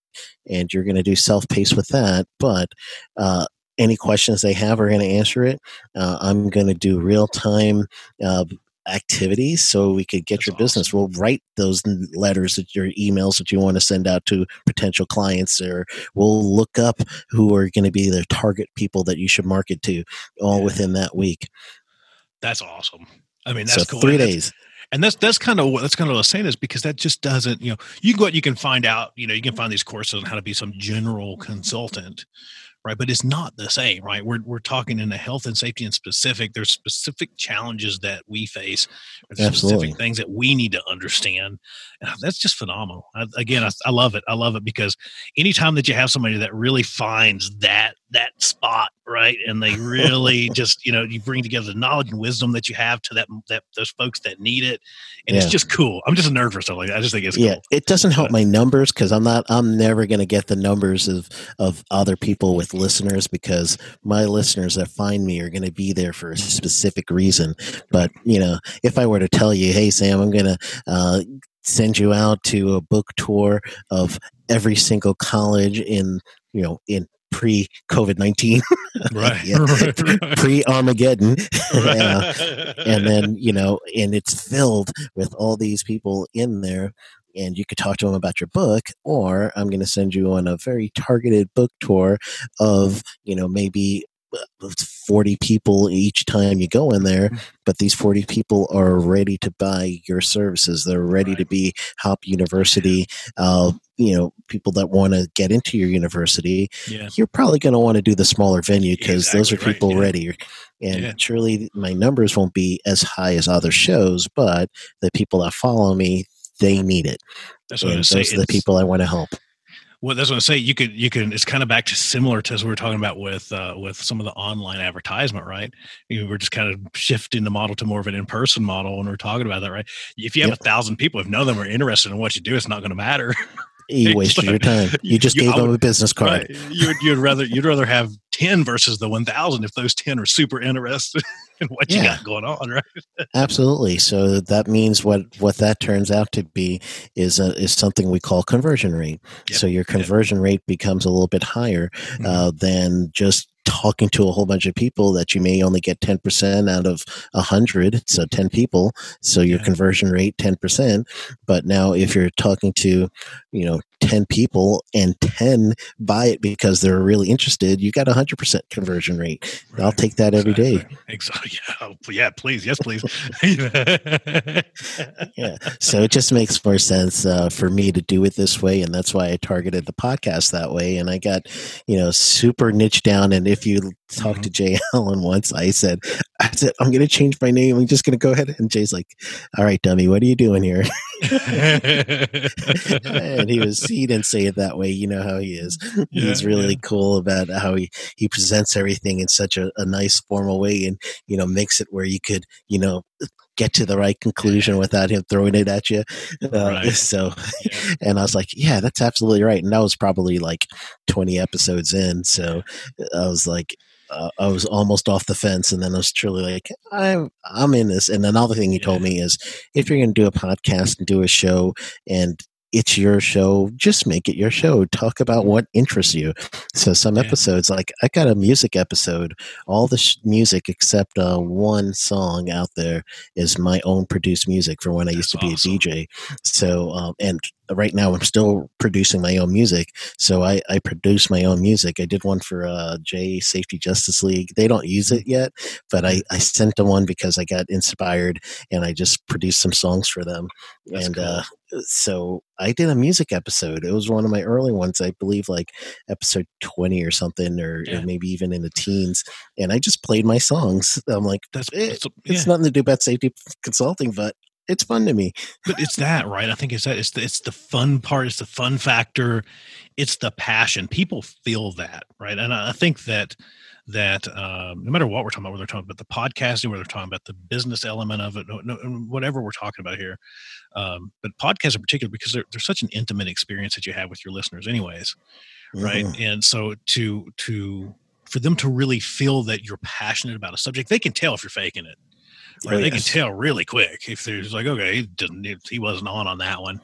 Speaker 3: and you're going to do self pace with that. But uh, any questions they have, are going to answer it. Uh, I'm going to do real time. Uh, activities so we could get
Speaker 1: That's
Speaker 3: your business we'll write those letters that your emails that you want to send out to potential clients or we'll look up who are going to be the target people that you should market to all
Speaker 1: Yeah.
Speaker 3: within that week
Speaker 1: That's awesome. I mean, that's
Speaker 3: so
Speaker 1: cool.
Speaker 3: three
Speaker 1: that's-
Speaker 3: days.
Speaker 1: and that's that's kind of what that's kind of what I was saying is because that just doesn't you know you can go out you can find out you know you can find these courses on how to be some general consultant right but it's not the same right we're, we're talking in the health and safety and specific there's specific challenges that we face
Speaker 3: Absolutely.
Speaker 1: specific things that we need to understand and that's just phenomenal I, again I, I love it i love it because anytime that you have somebody that really finds that that spot right? And they really just you know you bring together the knowledge and wisdom that you have to that that those folks that need it and it's just cool. I'm just a nerd for stuff like that. I just think it's
Speaker 3: yeah
Speaker 1: cool.
Speaker 3: it doesn't help my numbers because i'm not i'm never going to get the numbers of of other people with listeners because my listeners that find me are going to be there for a specific reason. But you know if i were to tell you hey sam i'm going to uh send you out to a book tour of every single college in you know in pre covid-19
Speaker 1: right
Speaker 3: Yeah.
Speaker 1: right,
Speaker 3: pre armageddon
Speaker 1: right.
Speaker 3: and then you know and it's filled with all these people in there and you could talk to them about your book or i'm going to send you on a very targeted book tour of you know maybe uh, 40 people each time you go in there but these 40 people are ready to buy your services. They're ready to be hop university uh, you know people that want to get into your university
Speaker 1: yeah
Speaker 3: you're probably going to want to do the smaller venue because those are
Speaker 1: Exactly right,
Speaker 3: people
Speaker 1: yeah.
Speaker 3: ready. And
Speaker 1: Yeah.
Speaker 3: surely my numbers won't be as high as other shows, but the people that follow me, they need it.
Speaker 1: that's what
Speaker 3: And those
Speaker 1: saying
Speaker 3: are the people I want to help.
Speaker 1: Well, that's what I say. You could, you can. It's kind of back to similar to as we were talking about with uh, with some of the online advertisement, right? You know, we're just kind of shifting the model to more of an in person model when we're talking about that, right? If you have yep. a thousand people, if none of them are interested in what you do, it's not going to matter.
Speaker 3: You wasted your time. You just you, gave them a business card.
Speaker 1: Right. You'd, you'd rather you'd rather have ten versus the one thousand if those ten are super interested in what yeah. you got going on, right?
Speaker 3: Absolutely. So that means what what that turns out to be is a, is something we call conversion rate. Yep. So your conversion yep. rate becomes a little bit higher mm-hmm. uh, than just talking to a whole bunch of people that you may only get 10% out of 100 so 10 people so your yeah. conversion rate 10% but now if you're talking to you know 10 people and 10 buy it because they're really interested you got a 100% conversion rate right. i'll take that every day.
Speaker 1: exactly yeah. Oh, yeah please yes please
Speaker 3: yeah so it just makes more sense uh, for me to do it this way and that's why i targeted the podcast that way and i got you know super niche down and if you talk mm-hmm. to jay allen once i said i said i'm going to change my name i'm just going to go ahead and jay's like all right dummy what are you doing here and he was he didn't say it that way. You know how he is. Yeah, He's really yeah. cool about how he he presents everything in such a, a nice formal way, and you know makes it where you could you know get to the right conclusion without him throwing it at you. Uh, right. So, yeah. and I was like, yeah, that's absolutely right. And that was probably like 20 episodes in. So I was like, uh, I was almost off the fence, and then I was truly like, I'm I'm in this. And another thing he yeah. told me is, if you're going to do a podcast and do a show, and it's your show just make it your show talk about what interests you so some yeah. episodes like i got a music episode all the sh- music except uh, one song out there is my own produced music from when i used to be awesome. a dj so um, and right now I'm still producing my own music. So I, I produce my own music. I did one for uh, J Safety Justice League. They don't use it yet, but I, I sent them one because I got inspired and I just produced some songs for them. That's and cool. uh, so I did a music episode. It was one of my early ones, I believe, like episode 20 or something, or, yeah. or maybe even in the teens. And I just played my songs. I'm like, that's, eh, that's yeah. it's nothing to do about safety consulting, but it's fun to me.
Speaker 1: but it's that, right? I think it's that. It's the, it's the fun part. It's the fun factor. It's the passion. People feel that, right? And I think that that um, no matter what we're talking about, whether we're talking about the podcasting, whether we're talking about the business element of it, no, no, whatever we're talking about here, um, but podcasts in particular, because they're, they're such an intimate experience that you have with your listeners, anyways, right? Mm-hmm. And so to to for them to really feel that you're passionate about a subject, they can tell if you're faking it right? Oh, they yes. can tell really quick if there's like, okay, he didn't, he wasn't on on that one,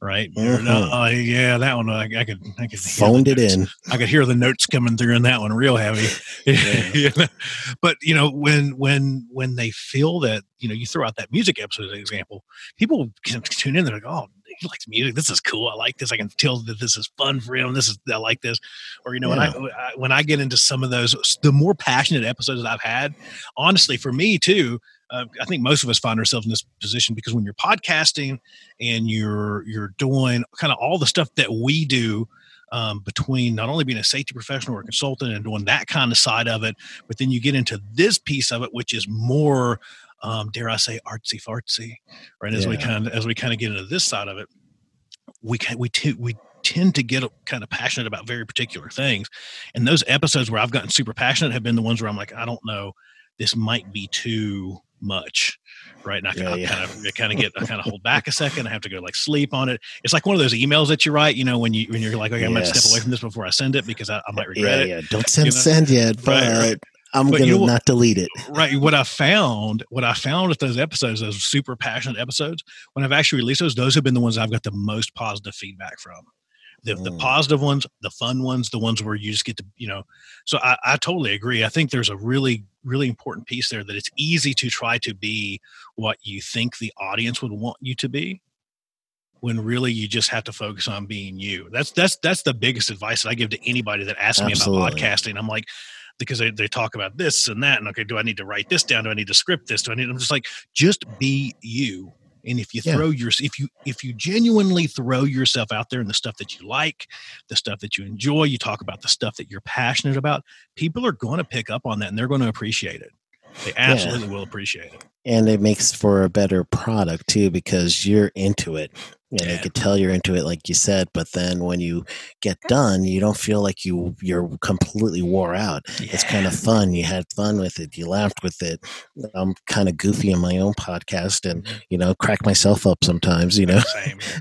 Speaker 1: right? Mm-hmm. No, uh, yeah, that one I, I could, I could
Speaker 3: phoned it in.
Speaker 1: I could hear the notes coming through in that one real heavy. But you know, when when when they feel that, you know, you throw out that music episode as an example, people can tune in. They're like, oh, he likes music. This is cool. I like this. I can tell that this is fun for him. This is I like this. Or you know, yeah. when I, I when I get into some of those, the more passionate episodes that I've had, honestly, for me too uh, I think most of us find ourselves in this position because when you're podcasting and you're you're doing kind of all the stuff that we do um, between not only being a safety professional or a consultant and doing that kind of side of it, but then you get into this piece of it, which is more, um, dare I say, artsy fartsy, right? As yeah. we kind of as we kind of get into this side of it, we can, we t- we tend to get kind of passionate about very particular things, and those episodes where I've gotten super passionate have been the ones where I'm like, I don't know, this might be too much right and i, yeah, I yeah. kind of I kind of get i kind of hold back a second i have to go like sleep on it it's like one of those emails that you write you know when you when you're like okay i'm yes. gonna step away from this before i send it because i, I might regret
Speaker 3: yeah, it yeah don't send you know? send yet but right, right. i'm but gonna you know, not delete it
Speaker 1: right what i found what i found with those episodes those super passionate episodes when i've actually released those those have been the ones i've got the most positive feedback from the, mm. the positive ones, the fun ones, the ones where you just get to, you know. So I, I totally agree. I think there's a really, really important piece there that it's easy to try to be what you think the audience would want you to be when really you just have to focus on being you. That's that's that's the biggest advice that I give to anybody that asks Absolutely. me about podcasting. I'm like, because they, they talk about this and that, and okay, do I need to write this down? Do I need to script this? Do I need? I'm just like, just be you and if you yeah. throw your if you if you genuinely throw yourself out there in the stuff that you like the stuff that you enjoy you talk about the stuff that you're passionate about people are going to pick up on that and they're going to appreciate it they absolutely yeah. will appreciate it
Speaker 3: and it makes for a better product too because you're into it and
Speaker 1: Yeah.
Speaker 3: I could tell you're into it, like you said. But then when you get done, you don't feel like you you're completely wore out. It's kind of fun. You had fun with it. You laughed with it. I'm kind of goofy in my own podcast, and you know, crack myself up sometimes. You know,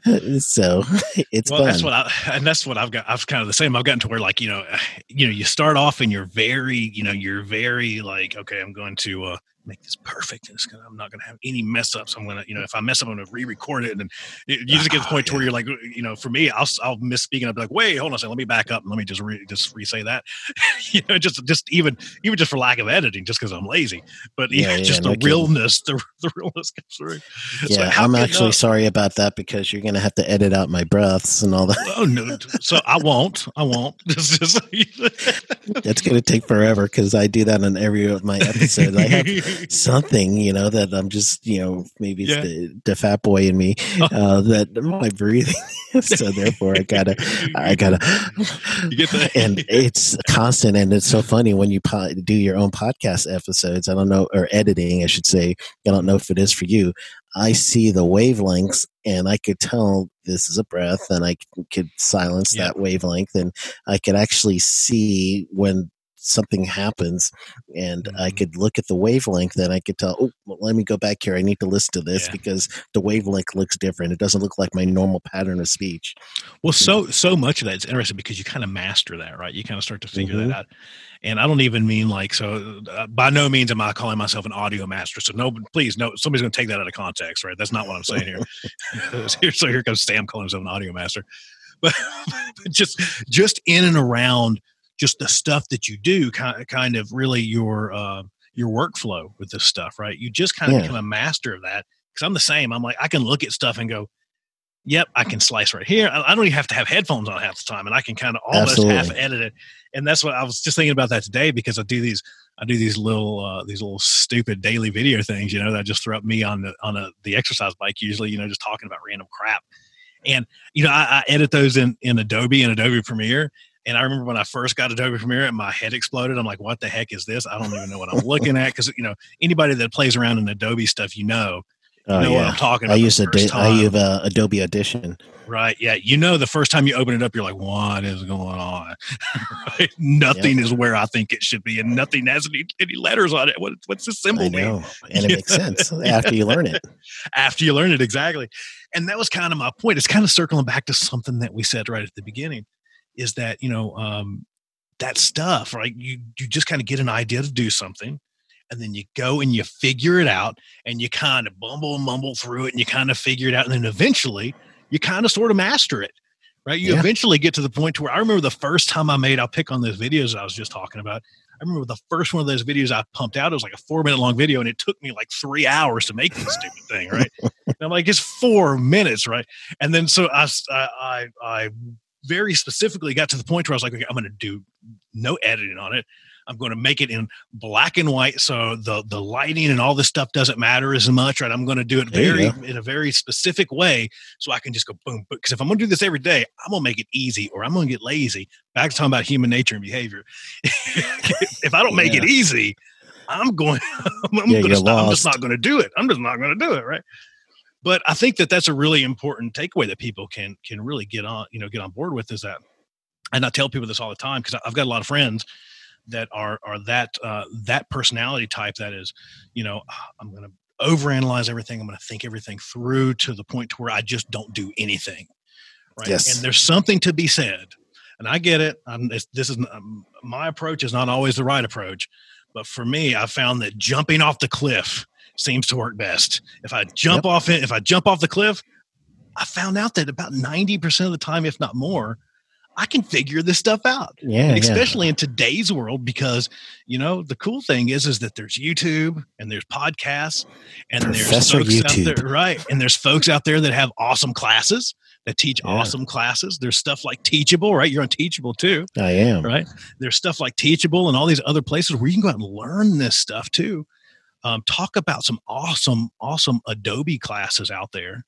Speaker 3: so it's
Speaker 1: well,
Speaker 3: fun.
Speaker 1: that's what I, and that's what I've got. I've kind of the same. I've gotten to where like you know, you know, you start off and you're very, you know, you're very like, okay, I'm going to uh, make this perfect, and it's gonna, I'm not going to have any mess ups. I'm gonna, you know, if I mess up, I'm going to re-record it, and it, you just get to the
Speaker 3: Ah,
Speaker 1: point to where you're like, you know, for me, I'll I'll misspeak and I'll be like, wait, hold on a second, let me back up and let me just re, just re-say that, you know, just just even even just for lack of editing, just because I'm lazy, but
Speaker 3: Yeah,
Speaker 1: yeah,
Speaker 3: yeah,
Speaker 1: just
Speaker 3: no
Speaker 1: the
Speaker 3: kidding.
Speaker 1: realness, the the realness comes through.
Speaker 3: Yeah, I'm actually
Speaker 1: uh,
Speaker 3: sorry about that because you're going to have to edit out my breaths and all that.
Speaker 1: Oh no! So I won't. I won't.
Speaker 3: It's going to take forever because I do that on every of my episodes. I have something, you know, that I'm just, you know, maybe it's
Speaker 1: Yeah.
Speaker 3: the, the fat boy in me uh, that my breathing. so therefore, I gotta, I gotta,
Speaker 1: You get the-
Speaker 3: and it's constant, and it's so funny when you po- do your own podcast episodes. I don't know, or editing, I should say. I don't know if it is for you. I see the wavelengths, and I could tell this is a breath, and I could silence
Speaker 1: Yeah.
Speaker 3: that wavelength, and I could actually see when something happens and I
Speaker 1: Mhm.
Speaker 3: could look at the wavelength and I could tell, oh, well, let me go back here. I need to listen to this
Speaker 1: Yeah.
Speaker 3: because the wavelength looks different. It doesn't look like my normal pattern of speech.
Speaker 1: Well, so so much of that is interesting because you kind of master that, right? You kind of start to figure
Speaker 3: Mhm.
Speaker 1: that out. And I don't even mean like so. Uh, by no means am I calling myself an audio master. So no, please, no, somebody's going to take that out of context, right? That's not what I'm saying here. Here- so here comes Sam calling himself an audio master, but, but just just in and around just the stuff that you do, kind of, kind of really your uh, your workflow with this stuff, right? You just kind of
Speaker 3: Yeah.
Speaker 1: become a master of that. Because I'm the same. I'm like I can look at stuff and go, yep, I can slice right here. I I don't even have to have headphones on half the time, and I can kind of almost
Speaker 3: Absolutely.
Speaker 1: half edit it. And that's what I was just thinking about that today because I do these, I do these little, uh, these little stupid daily video things, you know, that I just throw up me on the on a, the exercise bike usually, you know, just talking about random crap. And you know, I, I edit those in in Adobe and Adobe Premiere. And I remember when I first got Adobe Premiere and my head exploded. I'm like, what the heck is this? I don't even know what I'm looking at. Cause you know, anybody that plays around in Adobe stuff, you know, you
Speaker 3: Oh,
Speaker 1: know what. I'm talking
Speaker 3: I use a
Speaker 1: first
Speaker 3: I use uh, Adobe Audition.
Speaker 1: Right. Yeah. You know, the first time you open it up, you're like, what is going on? right. Nothing is where I think it should be, and nothing has any, any letters on it. What, what's the symbol
Speaker 3: I
Speaker 1: mean?
Speaker 3: know, and it makes sense after you learn it.
Speaker 1: After you learn it, exactly. And that was kind of my point. It's kind of circling back to something that we said right at the beginning is that, you know, um, that stuff, right? You, you just kind of get an idea to do something. And then you go and you figure it out and you kind of bumble and mumble through it and you kind of figure it out. And then eventually you kind of sort of master it, right? You
Speaker 3: Yeah.
Speaker 1: eventually get to the point to where I remember the first time I made, I'll pick on those videos I was just talking about. I remember the first one of those videos I pumped out, it was like a four minute long video and it took me like three hours to make this stupid thing, right? and I'm like, it's four minutes, right? And then so I, I, I very specifically got to the point where I was like, okay, I'm going to do no editing on it. I'm going to make it in black and white, so the the lighting and all this stuff doesn't matter as much, right? I'm going to do it very in a very specific way, so I can just go boom. Because if I'm going to do this every day, I'm going to make it easy, or I'm going to get lazy. Back to talking about human nature and behavior. if I don't make it easy, I'm going. I'm,
Speaker 3: Yeah,
Speaker 1: gonna
Speaker 3: you're
Speaker 1: stop. I'm just not going to do it. I'm just not going to do it, right? But I think that that's a really important takeaway that people can can really get on, you know, get on board with is that, and I tell people this all the time because I've got a lot of friends that are are that uh, that personality type that is, you know, "Ah, I'm going to overanalyze everything. I'm going to think everything through to the point to where I just don't do anything, right?
Speaker 3: Yes.
Speaker 1: And there's something to be said, and I get it. I'm, this, this is um, my approach is not always the right approach, but for me, I found that jumping off the cliff seems to work best. If I jump off it, if I jump off the cliff, I found out that about 90% of the time, if not more, I can figure this stuff out.
Speaker 3: Yeah,
Speaker 1: And
Speaker 3: yeah.
Speaker 1: especially in today's world, because you know the cool thing is is that there's YouTube and there's podcasts and
Speaker 3: Professor
Speaker 1: there's folks
Speaker 3: YouTube.
Speaker 1: out there, right? And there's folks out there that have awesome classes that teach
Speaker 3: Yeah.
Speaker 1: awesome classes. There's stuff like Teachable, right? You're on Teachable too
Speaker 3: I am.
Speaker 1: right? There's stuff like Teachable and all these other places where you can go out and learn this stuff too. Um, talk about some awesome, awesome Adobe classes out there,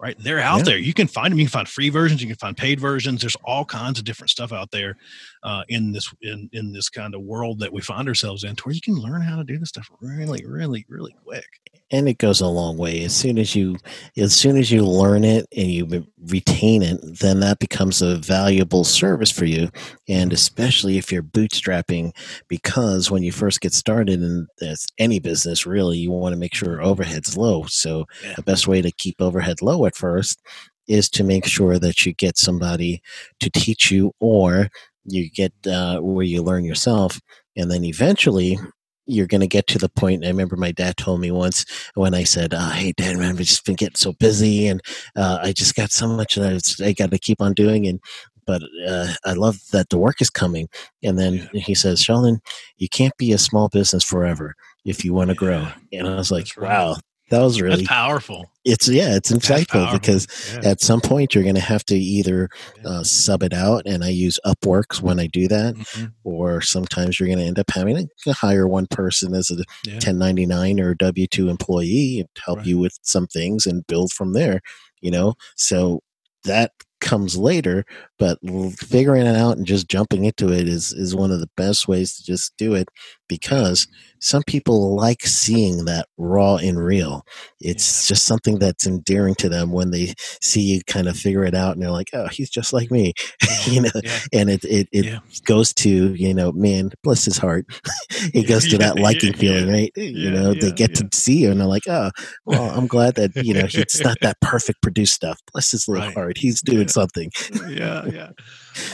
Speaker 1: right? They're out
Speaker 3: Yeah.
Speaker 1: there. You can find them. You can find free versions. You can find paid versions. There's all kinds of different stuff out there uh, in this in in this kind of world that we find ourselves in, to where you can learn how to do this stuff really, really, really quick.
Speaker 3: and it goes a long way as soon as you as soon as you learn it and you retain it then that becomes a valuable service for you and especially if you're bootstrapping because when you first get started in this, any business really you want to make sure overhead's low so
Speaker 1: Yeah.
Speaker 3: the best way to keep overhead low at first is to make sure that you get somebody to teach you or you get uh, where you learn yourself and then eventually you're going to get to the point. I remember my dad told me once when I said, uh, "Hey, Dad, man, I've just been getting so busy, and uh, I just got so much that I, I got to keep on doing." And but uh, I love that the work is coming. And then he says, "Sheldon, you can't be a small business forever if you want to grow." And I was like,
Speaker 1: right.
Speaker 3: "Wow, that was really
Speaker 1: That's powerful.
Speaker 3: it's yeah, it's insightful because
Speaker 1: Yeah.
Speaker 3: at some point you're going to have to either uh, sub it out, and I use Upworks when I do that."
Speaker 1: Mhm.
Speaker 3: or sometimes you're going to end up having to hire one person as a
Speaker 1: Yeah.
Speaker 3: 1099 or W 2 employee to help
Speaker 1: Right.
Speaker 3: you with some things and build from there, you know? So that comes later, but figuring it out and just jumping into it is, is one of the best ways to just do it because some people like seeing that raw and real. It's just something that's endearing to them when they see you kind of figure it out and they're like, oh, he's just like me, you know?
Speaker 1: Yeah.
Speaker 3: And it, it, it
Speaker 1: Yeah.
Speaker 3: goes to you know man bless his heart it goes to that liking
Speaker 1: yeah,
Speaker 3: feeling
Speaker 1: yeah.
Speaker 3: right you
Speaker 1: Yeah,
Speaker 3: know they get
Speaker 1: yeah.
Speaker 3: to see you and they're like oh well i'm glad that you know it's not that perfect produced stuff bless his little
Speaker 1: Right.
Speaker 3: heart he's doing
Speaker 1: Yeah.
Speaker 3: something
Speaker 1: yeah, yeah.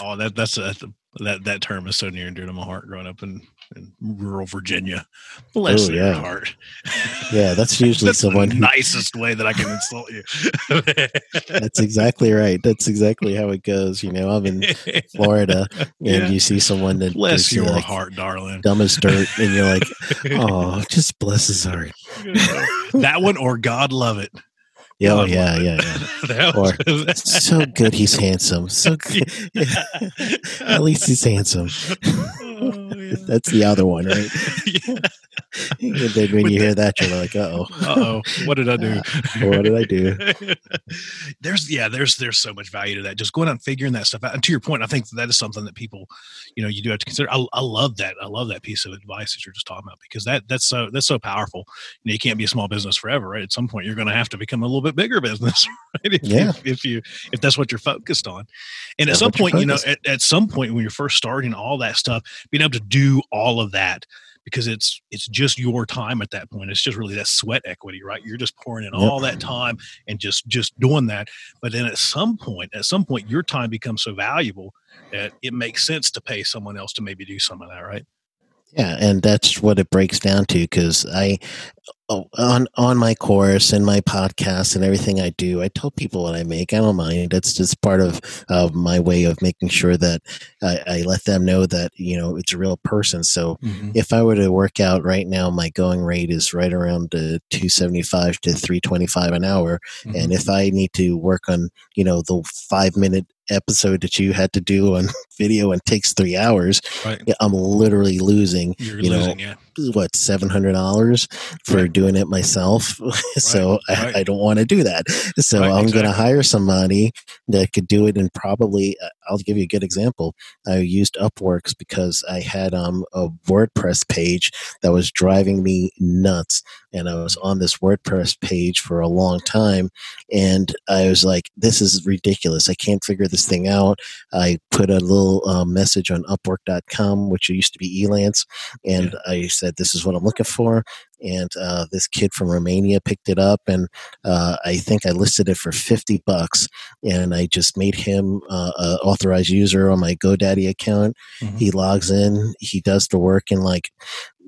Speaker 1: Oh, that that's a, that that term is so near and dear to my heart. Growing up in, in rural Virginia, bless
Speaker 3: Oh,
Speaker 1: your
Speaker 3: yeah.
Speaker 1: heart.
Speaker 3: yeah that's usually
Speaker 1: that's
Speaker 3: someone
Speaker 1: the
Speaker 3: who
Speaker 1: nicest way that I can insult you.
Speaker 3: that's exactly right that's exactly how it goes you know i'm in florida and
Speaker 1: Yeah.
Speaker 3: you see someone that
Speaker 1: bless your
Speaker 3: like,
Speaker 1: heart, darling.
Speaker 3: dumb as dirt and you're like oh just bless his heart
Speaker 1: that one or God love it.
Speaker 3: Yeah oh, yeah yeah yeah
Speaker 1: That
Speaker 3: Or,
Speaker 1: was-
Speaker 3: so good he's handsome so good at least he's handsome
Speaker 1: Oh, yeah.
Speaker 3: That's the other one, right?
Speaker 1: Yeah.
Speaker 3: And then when you hear that, you're like, uh oh.
Speaker 1: Uh-oh, what did I do?
Speaker 3: What did I do?
Speaker 1: there's yeah, there's there's so much value to that. Just going out and figuring that stuff out. And to your point, I think that is something that people, you know, you do have to consider. I, I love that. I love that piece of advice that you're just talking about because that that's so that's so powerful. You know, you can't be a small business forever, right? At some point, you're going to have to become a little bit bigger business, right? If,
Speaker 3: Yeah.
Speaker 1: if, if you if that's what you're focused on. And at some point, you know, at, at some point when you're first starting all that stuff, being able to do all of that because it's it's just your time at that point. It's just really that sweat equity, right? You're just pouring in all that time and just just doing that. But then at some point, at some point, your time becomes so valuable that it makes sense to pay someone else to maybe do some of that, right?
Speaker 3: Yeah, and that's what it breaks down to because I, on on my course and my podcast and everything I do, I tell people what I make. I don't mind. It's just part of of my way of making sure that I, I let them know that you know it's a real person. So if I were to work out right now, my going rate is right around uh, 275 to 325 an hour. And if I need to work on, you know, the five minute episode that you had to do on video and takes three hours,
Speaker 1: right,
Speaker 3: I'm literally losing,
Speaker 1: you're
Speaker 3: you know,
Speaker 1: losing, yeah,
Speaker 3: what, $700 for
Speaker 1: Right.
Speaker 3: doing it myself. so
Speaker 1: right.
Speaker 3: I, I don't want to do that. So I'm going to hire somebody that could do it. And probably, uh, I'll give you a good example. I used Upworks because I had um, a WordPress page that was driving me nuts. And I was on this WordPress page for a long time. And I was like, this is ridiculous. I can't figure this thing out. I put a little uh, message on Upwork.com, which used to be Elance. And I said, this is what I'm looking for. And uh, this kid from Romania picked it up. And uh, I think I listed it for 50 bucks. And I just made him uh, an authorized user on my GoDaddy account.
Speaker 1: Mhm.
Speaker 3: He logs in, he does the work in like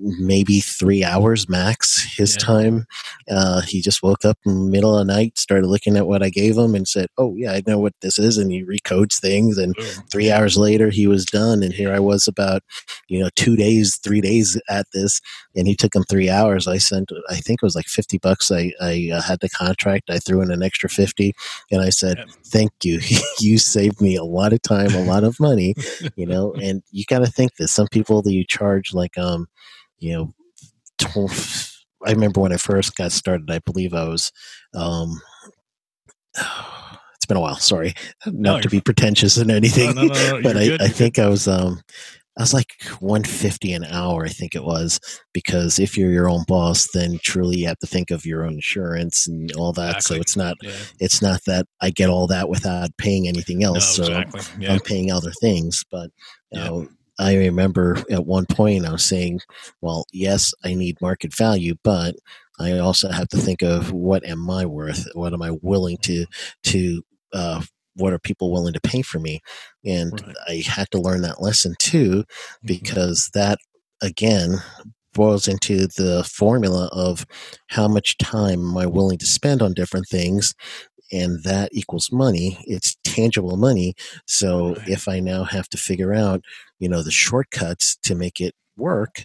Speaker 3: maybe three hours max his
Speaker 1: Yeah.
Speaker 3: time. Uh, he just woke up in the middle of the night, started looking at what I gave him, and said, "Oh yeah, I know what this is." And he recodes things, and
Speaker 1: Boom.
Speaker 3: three hours later, he was done. And here I was, about you know two days, three days at this, and he took him three hours. I sent, I think it was like fifty bucks. I I uh, had the contract. I threw in an extra fifty, and I said. "Thank you. you saved me a lot of time, a lot of money." you know, and you got to think that some people that you charge like um, you know, tw- I remember when I first got started. I believe I was um. It's been a while. Sorry, not no, to be pretentious and anything, no, no, but I, I think I was um, I was like 150 an hour, I think it was, because if you're your own boss, then truly you have to think of your own insurance and all that. Exactly. So it's not, yeah. it's not that I get all that without paying anything else. So exactly. yeah. I'm paying other things, but you yeah. I remember at one point I was saying, well, yes, I need market value, but I also have to think of what am I worth? What am I willing to, to, uh, what are people willing to pay for me and right. i had to learn that lesson too mm-hmm. because that again boils into the formula of how much time am i willing to spend on different things and that equals money it's tangible money so if i now have to figure out you know the shortcuts to make it work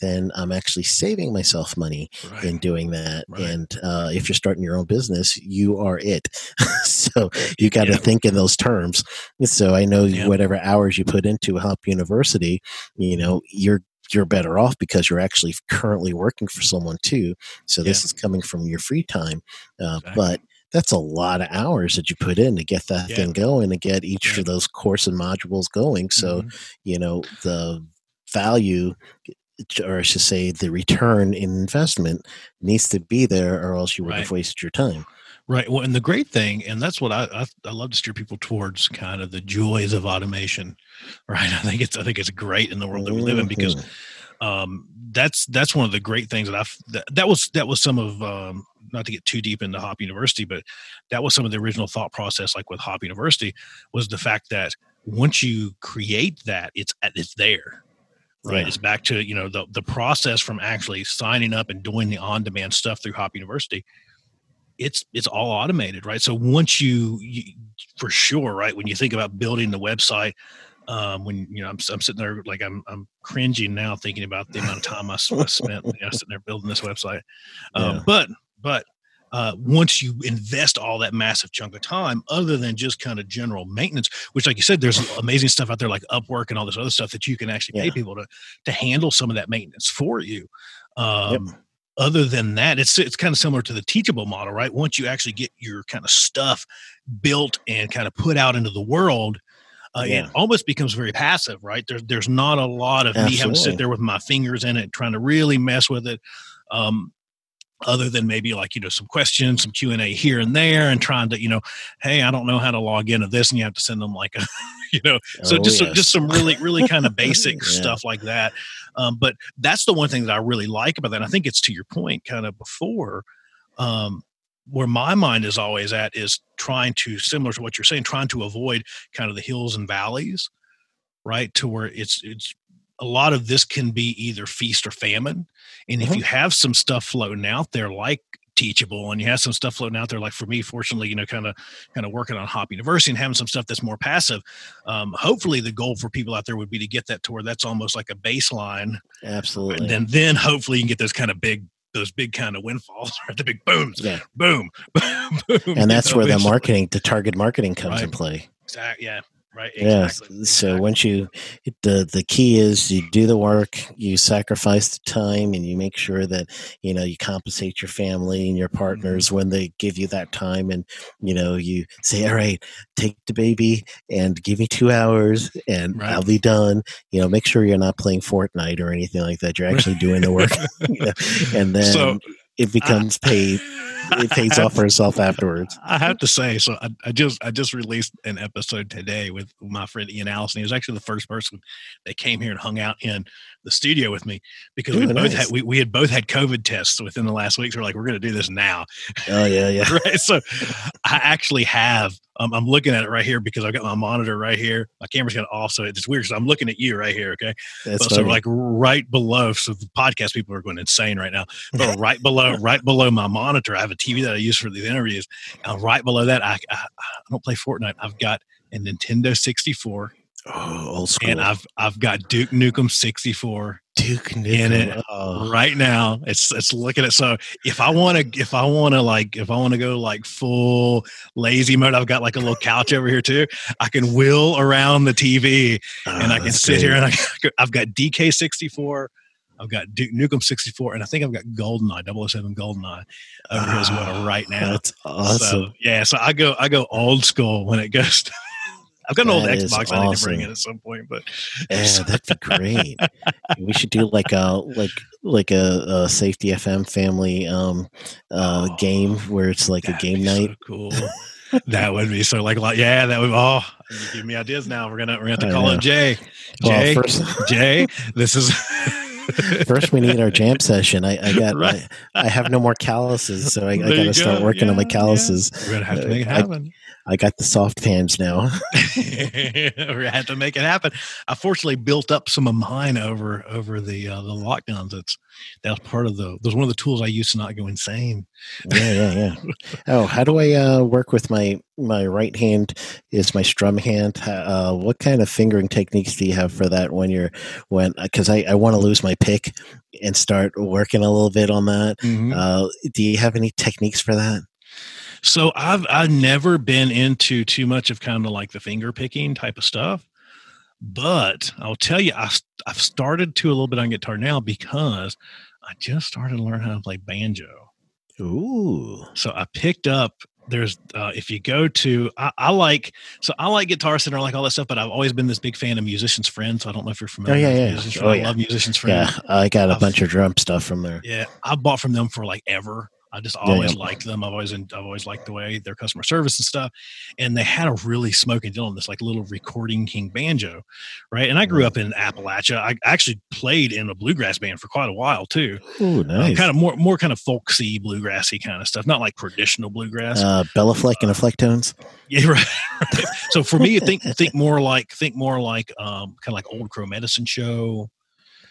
Speaker 3: then I'm actually saving myself money right. in doing that. Right. And uh, if you're starting your own business, you are it. so you got to yeah. think in those terms. So I know yeah. whatever hours you put into Hop University, you know, you're you're better off because you're actually currently working for someone too. So this yeah. is coming from your free time, uh, exactly. but that's a lot of hours that you put in to get that thing going and get each yeah. of those course and modules going. So, mm-hmm. you know, the value or I should say, the return in investment needs to be there, or else you would right. have wasted your time.
Speaker 1: Right. Well, and the great thing, and that's what I, I, I love to steer people towards, kind of the joys of automation. Right. I think it's I think it's great in the world that we live in because mm-hmm. Um, that's that's one of the great things that I've that, that was that was some of um, not to get too deep into Hop University, but that was some of the original thought process, like with Hop University, was the fact that once you create that, it's it's there right yeah. it's back to you know the, the process from actually signing up and doing the on-demand stuff through hop university it's it's all automated right so once you, you for sure right when you think about building the website um, when you know I'm, I'm sitting there like I'm I'm cringing now thinking about the amount of time I, I spent you know, sitting there building this website. Um, yeah. But but uh, once you invest all that massive chunk of time, other than just kind of general maintenance, which, like you said, there's amazing stuff out there like Upwork and all this other stuff that you can actually pay people to to handle some of that maintenance for you. Um, yep. Other than that, it's it's kind of similar to the teachable model, right? Once you actually get your kind of stuff built and kind of put out into the world, uh, yeah. it almost becomes very passive, right? There's there's not a lot of Absolutely. me having to sit there with my fingers in it, trying to really mess with it. Um, other than maybe like you know some questions some q&a here and there and trying to you know hey i don't know how to log into this and you have to send them like a you know so oh, just yes. just some really really kind of basic yeah. stuff like that um, but that's the one thing that i really like about that i think it's to your point kind of before um, where my mind is always at is trying to similar to what you're saying trying to avoid kind of the hills and valleys right to where it's it's a lot of this can be either feast or famine. And if mm-hmm. you have some stuff floating out there like teachable and you have some stuff floating out there like for me fortunately you know kind of kind of working on hop university and having some stuff that's more passive um, hopefully the goal for people out there would be to get that to where that's almost like a baseline
Speaker 3: absolutely
Speaker 1: and then then hopefully you can get those kind of big those big kind of windfalls or the big booms yeah. boom,
Speaker 3: boom and that's know, where the marketing the target marketing comes right. in play
Speaker 1: exactly yeah right
Speaker 3: exactly. yeah so once you the the key is you do the work you sacrifice the time and you make sure that you know you compensate your family and your partners mm-hmm. when they give you that time and you know you say all right take the baby and give me two hours and right. i'll be done you know make sure you're not playing fortnite or anything like that you're actually doing the work and then so, it becomes I, paid it pays off for itself afterwards.
Speaker 1: I have to say, so I, I, just I just released an episode today with my friend Ian Allison. He was actually the first person that came here and hung out in the studio with me because Ooh, we both had we, we had both had COVID tests within the last week. So we're like, we're going to do this now.
Speaker 3: Oh yeah, yeah.
Speaker 1: right. So I actually have. Um, I'm looking at it right here because I've got my monitor right here. My camera's got off, so it's weird. So I'm looking at you right here. Okay. That's so like right below. So the podcast people are going insane right now. But right below, right below my monitor, I have TV that I use for these interviews. And right below that, I, I, I don't play Fortnite. I've got a Nintendo 64
Speaker 3: Oh, old school.
Speaker 1: And I've I've got Duke Nukem 64
Speaker 3: Duke Nukem
Speaker 1: in it oh. right now. It's it's looking at so if I want to if I want to like if I want to go like full lazy mode, I've got like a little couch over here too. I can wheel around the TV oh, and I ah, can sit here and I, I've got DK 64 I've got Duke Nukem 64, and I think I've got GoldenEye 007 GoldenEye over here as well right now.
Speaker 3: That's awesome.
Speaker 1: So, yeah, so I go I go old school when it goes. To, I've got an old
Speaker 3: That is
Speaker 1: Xbox I need to bring
Speaker 3: awesome.
Speaker 1: in at some point, but
Speaker 3: Yeah, that'd be great. we should do like a like like a, a safety FM family um uh
Speaker 1: Oh,
Speaker 3: game where it's like a game
Speaker 1: be
Speaker 3: night.
Speaker 1: So cool. that would be so like like yeah, that would oh give me ideas now. We're gonna we're gonna have to call it Jay.
Speaker 3: Well,
Speaker 1: Jay,
Speaker 3: first-
Speaker 1: Jay, this is
Speaker 3: First, we need our jam session. I, I got
Speaker 1: Right.
Speaker 3: I, I have no more calluses, so I, I got to start
Speaker 1: go.
Speaker 3: working on my
Speaker 1: Yeah, yeah.
Speaker 3: calluses.
Speaker 1: We're gonna have to uh, make it
Speaker 3: I-
Speaker 1: happen.
Speaker 3: I got the soft hands now.
Speaker 1: Gonna have to make it happen. I fortunately built up some of mine over over the uh, the lockdowns. That's that was part of the. That was one of the tools I used to not go insane.
Speaker 3: yeah, yeah, yeah. Oh, how do I uh, work with my my right hand? Is my strum hand? Uh, what kind of fingering techniques do you have for that when you're when? Because I I want to lose my pick and start working a little bit on that. Uh, do you have any techniques for that?
Speaker 1: So I've I've never been into too much of kind of like the finger picking type of stuff, but I'll tell you, I I've started to a little bit on guitar now because I just started to learn how to play banjo.
Speaker 3: Ooh,
Speaker 1: So I picked up. There's uh, if you go to I, I like so I like Guitar Center, I like all that stuff, but I've always been this big fan of Musicians Friend. So I don't know if you're familiar.
Speaker 3: Oh yeah,
Speaker 1: with
Speaker 3: yeah.
Speaker 1: Musicians
Speaker 3: Oh,
Speaker 1: Friend. I love Musicians Friend.
Speaker 3: yeah. I got a
Speaker 1: I've-
Speaker 3: bunch of drum stuff from there.
Speaker 1: Yeah, I bought from them for like ever. I just always
Speaker 3: yeah.
Speaker 1: liked them. I've always I've always liked the way their customer service and stuff. And they had a really smoking deal on this like little recording king banjo, right? And I grew up in Appalachia. I actually played in a bluegrass band for quite a while too.
Speaker 3: Ooh,
Speaker 1: Uh,
Speaker 3: nice.
Speaker 1: kind of more more kind of folksy bluegrassy kind of stuff, not like traditional bluegrass.
Speaker 3: uh, Béla Fleck and the Flecktones.
Speaker 1: yeah, right, right. So for me, think think more like think more like um kind of like old Crow Medicine Show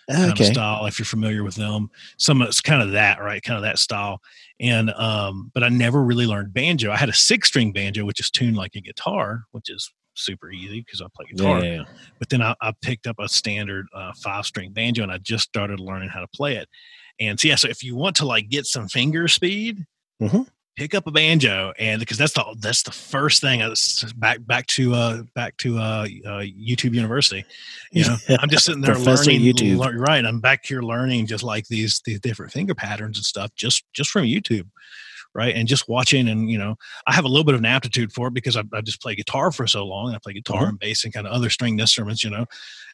Speaker 1: kind
Speaker 3: Okay.
Speaker 1: of style if you're familiar with them. Some it's kind of that right kind of that style. And um but i never really learned banjo. I had a six string banjo which is tuned like a guitar which is super easy because i play guitar.
Speaker 3: Yeah,
Speaker 1: but then I, I picked up a standard uh, five string banjo and i just started learning how to play it. And so yeah so if you want to like get some finger speed
Speaker 3: Mhm.
Speaker 1: Pick up a banjo and because that's the that's the first thing I was back back to uh back to uh, uh youtube university you know i'm just sitting there learning
Speaker 3: YouTube.
Speaker 1: lear- right i'm back here learning just like these these different finger patterns and stuff just just from youtube right and just watching and you know i have a little bit of an aptitude for it because i, I just play guitar for so long and i play guitar
Speaker 3: Mhm.
Speaker 1: and bass and kind of other stringed instruments you know and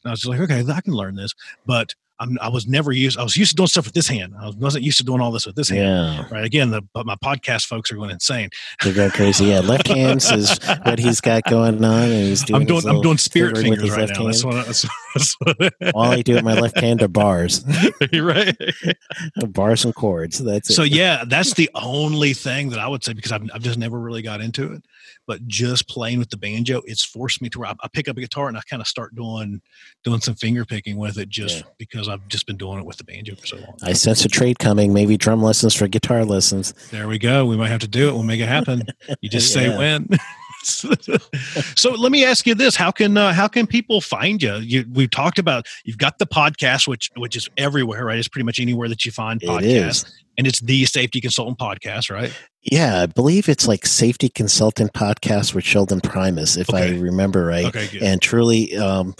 Speaker 1: i was just like okay i can learn this but I'm, i was never used i was used to doing stuff with this hand i wasn't used to doing all this with this hand
Speaker 3: Yeah,
Speaker 1: right again the but my podcast folks are going insane
Speaker 3: they're going crazy. Yeah, left hands is what he's got going on, and he's doing.
Speaker 1: i'm doing i'm doing spirit fingers
Speaker 3: his
Speaker 1: right
Speaker 3: left
Speaker 1: now
Speaker 3: hand.
Speaker 1: that's what, that's, that's what
Speaker 3: All I do with my left hand are bars,
Speaker 1: right
Speaker 3: bars and chords. That's it.
Speaker 1: so yeah that's the only thing that i would say because I've, I've just never really got into it but just playing with the banjo it's forced me to where i, I pick up a guitar and i kind of start doing doing some finger picking with it just
Speaker 3: Yeah.
Speaker 1: because i've just been doing it with the banjo for so long
Speaker 3: I sense a trade coming. Maybe drum lessons for guitar lessons.
Speaker 1: there we go we might have to do it we'll make it happen you just say when so let me ask you this how can uh, how can people find you? you we've talked about you've got the podcast which which is everywhere right it's pretty much anywhere that you find podcasts and it's the safety consultant podcast right
Speaker 3: Yeah, I believe it's like Safety Consultant Podcast with Sheldon Primus, if I remember right.
Speaker 1: okay good
Speaker 3: And truly, um,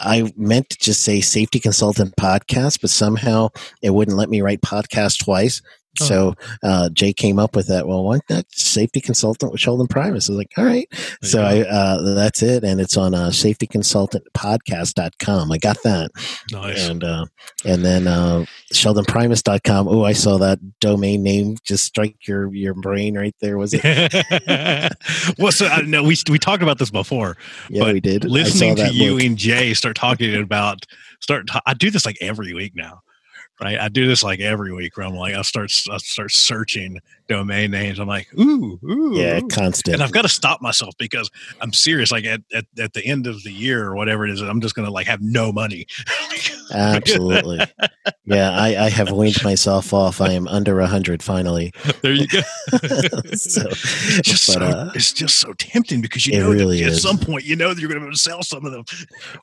Speaker 3: I meant to just say Safety Consultant Podcast, but somehow it wouldn't let me write podcast twice.
Speaker 1: Oh.
Speaker 3: So uh, Jay came up with that. Well, why not safety consultant with Sheldon Primus? I was like, all right.
Speaker 1: There
Speaker 3: So. I, uh, that's it. And it's on uh, safetyconsultantpodcast.com. I got that.
Speaker 1: nice
Speaker 3: And, uh, and then uh, sheldonprimus.com. Oh, I saw that domain name just strike your, your brain right there. Was it?
Speaker 1: well, so I know we we talked about this before.
Speaker 3: Yeah,
Speaker 1: But
Speaker 3: we did.
Speaker 1: Listening to
Speaker 3: that
Speaker 1: you
Speaker 3: look.
Speaker 1: and Jay start talking about start. ta- I do this like every week now, right? I do this like every week where I'm like I start I start searching domain names. I'm like ooh ooh
Speaker 3: Yeah,
Speaker 1: ooh.
Speaker 3: constant.
Speaker 1: and I've got to stop myself because I'm serious. Like at, at, at the end of the year or whatever it is, I'm just going to like have no money.
Speaker 3: Absolutely. Yeah, I, I have weaned myself off. I am under a hundred finally.
Speaker 1: there you go.
Speaker 3: So,
Speaker 1: it's just
Speaker 3: but,
Speaker 1: so
Speaker 3: uh,
Speaker 1: it's just so tempting because you know
Speaker 3: really
Speaker 1: at
Speaker 3: is.
Speaker 1: some point you know that you're going to be able to sell some of them.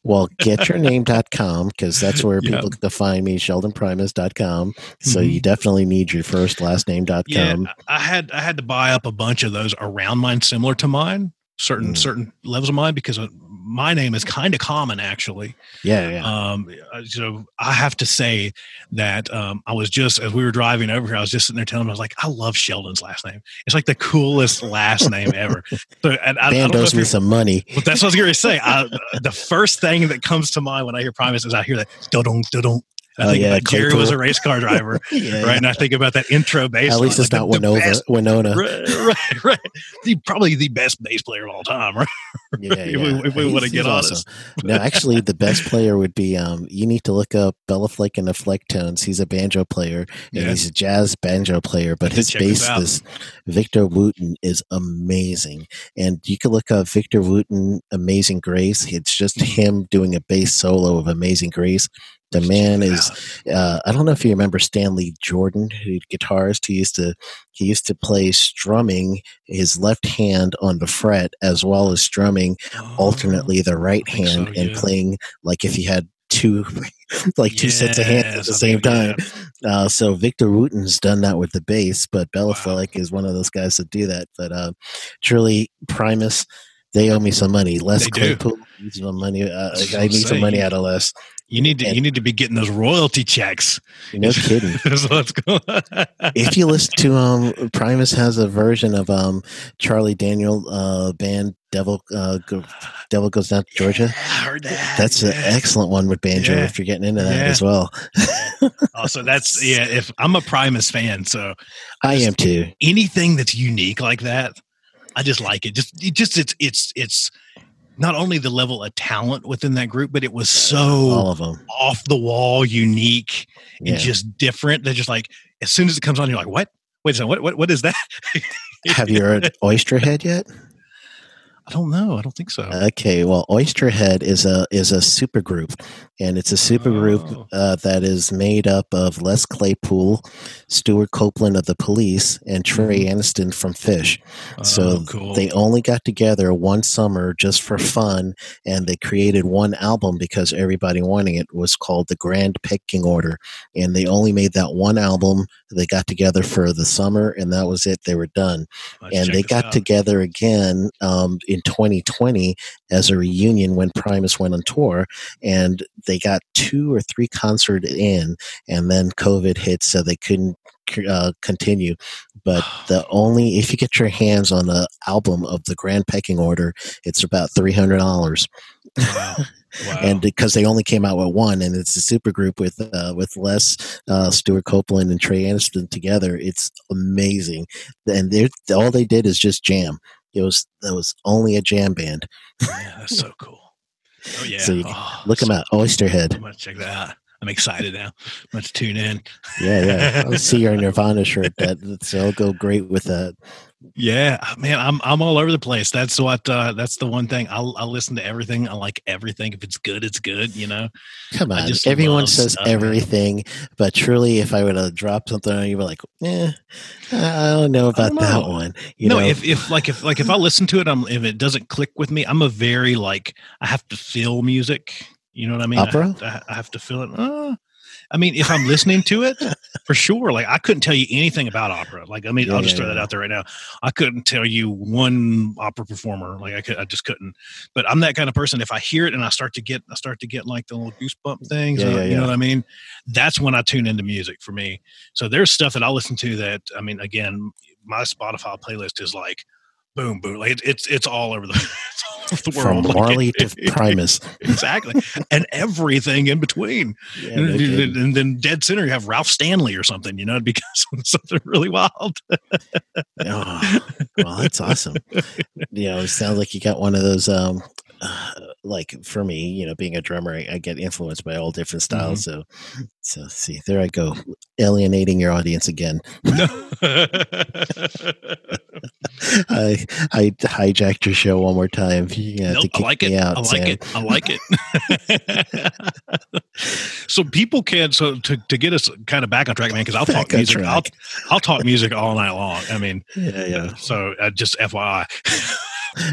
Speaker 3: well, getyourname.com because that's where
Speaker 1: Yeah.
Speaker 3: people can find me, sheldonprimus.com. So
Speaker 1: Mhm.
Speaker 3: you definitely need your first last name.com.
Speaker 1: Yeah, I had I had to buy up a bunch of those around mine, similar to mine, certain
Speaker 3: Mm.
Speaker 1: certain levels of mine, because uh, my name is kind of common actually.
Speaker 3: Yeah, yeah.
Speaker 1: Um, uh, so I have to say that um, I was just as we were driving over here, I was just sitting there telling him I was like, I love Sheldon's last name. It's like the coolest last name ever. So, and I, I
Speaker 3: Band
Speaker 1: don't
Speaker 3: owes me some money.
Speaker 1: but that's what I was going to say. I, the first thing that comes to mind when I hear Primus is I hear that dong dong. I
Speaker 3: Oh,
Speaker 1: think
Speaker 3: yeah,
Speaker 1: Jerry was a race car driver,
Speaker 3: Yeah,
Speaker 1: right? And I think about that intro bass.
Speaker 3: At least it's
Speaker 1: like
Speaker 3: not Winona.
Speaker 1: best-
Speaker 3: Winona.
Speaker 1: right, right, right. The, probably the best bass player of all time, right?
Speaker 3: Yeah,
Speaker 1: if
Speaker 3: yeah.
Speaker 1: we, if we want to get honest.
Speaker 3: awesome. no, actually, the best player would be. Um, you need to look up Béla Fleck and the Flecktones. He's a banjo player and
Speaker 1: Yeah.
Speaker 3: he's a jazz banjo player. But his bass, this Victor Wooten, is amazing. And you can look up Victor Wooten, Amazing Grace. It's just him doing a bass solo of Amazing Grace. The man is uh, I don't know if you remember Stanley Jordan, who guitarist. He used to he used to play strumming his left hand on the fret as well as strumming alternately the right
Speaker 1: Oh, think so,
Speaker 3: hand and
Speaker 1: yeah.
Speaker 3: playing like if you had two like two sets of hands at the same time. Uh, so Victor Wooten's done that with the bass, but Béla
Speaker 1: Wow.
Speaker 3: Fleck is one of those guys that do that. But uh, truly, Primus. They owe me some money. Les
Speaker 1: They.
Speaker 3: Claypool needs some money. Uh, I need some money out of Les.
Speaker 1: You need to
Speaker 3: And-
Speaker 1: you need to be getting those royalty checks.
Speaker 3: No kidding.
Speaker 1: so let's go.
Speaker 3: if you listen to um Primus has a version of um Charlie Daniel uh band Devil uh Go, Devil Goes Down to Georgia.
Speaker 1: I heard that.
Speaker 3: That's an excellent one with banjo
Speaker 1: Yeah.
Speaker 3: if you're getting into that
Speaker 1: Yeah.
Speaker 3: as well.
Speaker 1: Also, that's yeah. If I'm a Primus fan, so
Speaker 3: I am too.
Speaker 1: anything that's unique like that, I just like it. Just it just it's it's it's not only the level of talent within that group, but it was
Speaker 3: All
Speaker 1: so
Speaker 3: of them.
Speaker 1: off the wall, unique,
Speaker 3: Yeah.
Speaker 1: and just different. They're just like as soon as it comes on, you're like, what? Wait a second, what what what is that?
Speaker 3: Have you heard Oysterhead yet?
Speaker 1: I don't know. I don't think so.
Speaker 3: Okay, well, Oysterhead is a is a super group, and it's a supergroup
Speaker 1: Oh.
Speaker 3: uh, that is made up of Les Claypool, Stewart Copeland of the Police, and Trey Aniston from Phish. So
Speaker 1: Mm-hmm. Oh, cool.
Speaker 3: they only got together one summer just for fun, and they created one album because everybody wanting it was called the Grand Pecking Order, and they only made that one album. They got together for the summer, and that was it. They were done
Speaker 1: Let's
Speaker 3: and they got
Speaker 1: out.
Speaker 3: together again um, in 2020 as a reunion when Primus went on tour, and they got two or three concerts in, and then COVID hit, so they couldn't uh, continue. But the only if you get your hands on the album of the Grand Pecking Order, it's about three hundred dollars.
Speaker 1: Wow. Wow.
Speaker 3: And because they only came out with one, and it's a super group with uh, with Les uh, Stewart Copeland and Trey Aniston together, it's amazing. And all they did is just jam. It was that was only a jam band.
Speaker 1: yeah, that's so cool. Oh yeah.
Speaker 3: So you
Speaker 1: Oh,
Speaker 3: Look them
Speaker 1: so-
Speaker 3: out, Oysterhead.
Speaker 1: I'm gonna check that out. I'm excited now. To tune in.
Speaker 3: Yeah, yeah. I see your Nirvana shirt. That so it'll go great with that.
Speaker 1: Yeah, man, I'm I'm all over the place. That's what uh that's the one thing. I'll I'll listen to everything. I like everything. If it's good, it's good, you know.
Speaker 3: Come on, everyone says
Speaker 1: stuff,
Speaker 3: everything, but truly, if I were to drop something on you, be like, eh, I don't know about
Speaker 1: don't
Speaker 3: that one. You
Speaker 1: no,
Speaker 3: know,
Speaker 1: if if like if like if I listen to it, I'm if it doesn't click with me, I'm a very like I have to feel music. You know what I mean? I
Speaker 3: Opera?
Speaker 1: have to, I have to feel it. Uh, I mean, if I'm listening to it, for sure. Like I couldn't tell you anything about opera. Like I mean,
Speaker 3: Yeah,
Speaker 1: I'll just throw that out there right now. I couldn't tell you one opera performer. Like I could, I just couldn't. But I'm that kind of person. If I hear it and I start to get, I start to get like the little goosebump things.
Speaker 3: Yeah,
Speaker 1: uh,
Speaker 3: yeah,
Speaker 1: you
Speaker 3: yeah.
Speaker 1: know what I mean? That's when I tune into music for me. So there's stuff that I listen to that I mean, again, my Spotify playlist is like boom, boom. Like it's it's, it's all over the, it's all over the
Speaker 3: from
Speaker 1: world. Like,
Speaker 3: Marley
Speaker 1: it-
Speaker 3: to Primus.
Speaker 1: exactly, and everything in between.
Speaker 3: Yeah,
Speaker 1: and, and then dead center, you have Ralph Stanley or something. You know, because something really wild.
Speaker 3: Oh, well, that's awesome. You know, it sounds like you got one of those. Um, uh, like for me, you know, being a drummer, I, I get influenced by all different styles. So, so see, there I go, alienating your audience again.
Speaker 1: No.
Speaker 3: I I hijacked your show one more time. You have
Speaker 1: Nope,
Speaker 3: to
Speaker 1: I like
Speaker 3: me
Speaker 1: it.
Speaker 3: out,
Speaker 1: I like
Speaker 3: Sam.
Speaker 1: it. I like it. so people can so to, to get us kind of back on track, man, because I'll talk
Speaker 3: Back on
Speaker 1: music. I'll. I'll talk music all night long. I mean,
Speaker 3: Yeah, yeah.
Speaker 1: so uh, just FYI.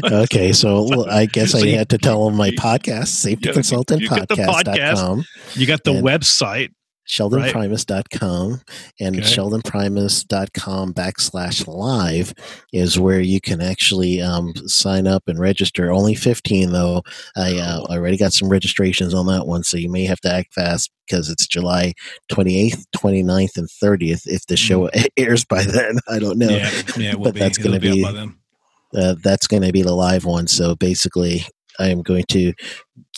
Speaker 3: Okay, so I guess
Speaker 1: So
Speaker 3: I
Speaker 1: you-
Speaker 3: had to tell them my
Speaker 1: you-
Speaker 3: podcast,
Speaker 1: you got the
Speaker 3: safetyconsultantpodcast.com.
Speaker 1: You got the website.
Speaker 3: sheldonprimus.com and okay. sheldonprimus.com backslash live is where you can actually um, sign up and register only 15 though i uh, already got some registrations on that one so you may have to act fast because it's july 28th 29th and 30th if the show mm. airs by then i don't know
Speaker 1: yeah, yeah but be, that's going to be, be
Speaker 3: uh, that's going to be the live one. So basically I am going to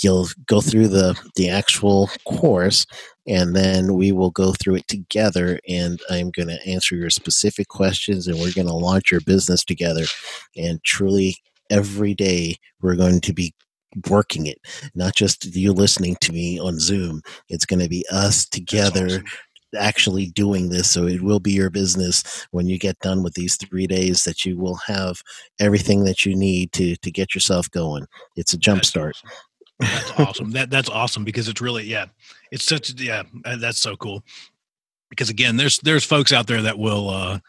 Speaker 3: go through the the actual course and then we will go through it together and i'm going to answer your specific questions and we're going to launch your business together. And truly every day we're going to be working it. Not just you listening to me on zoom. It's going to be us together awesome. Actually doing this so it will be your business when you get done with these three days that you will have everything that you need to to get yourself going it's a jump start awesome.
Speaker 1: That's awesome. That that's awesome because it's really yeah, it's such yeah, that's so cool. Because again, there's there's folks out there that will uh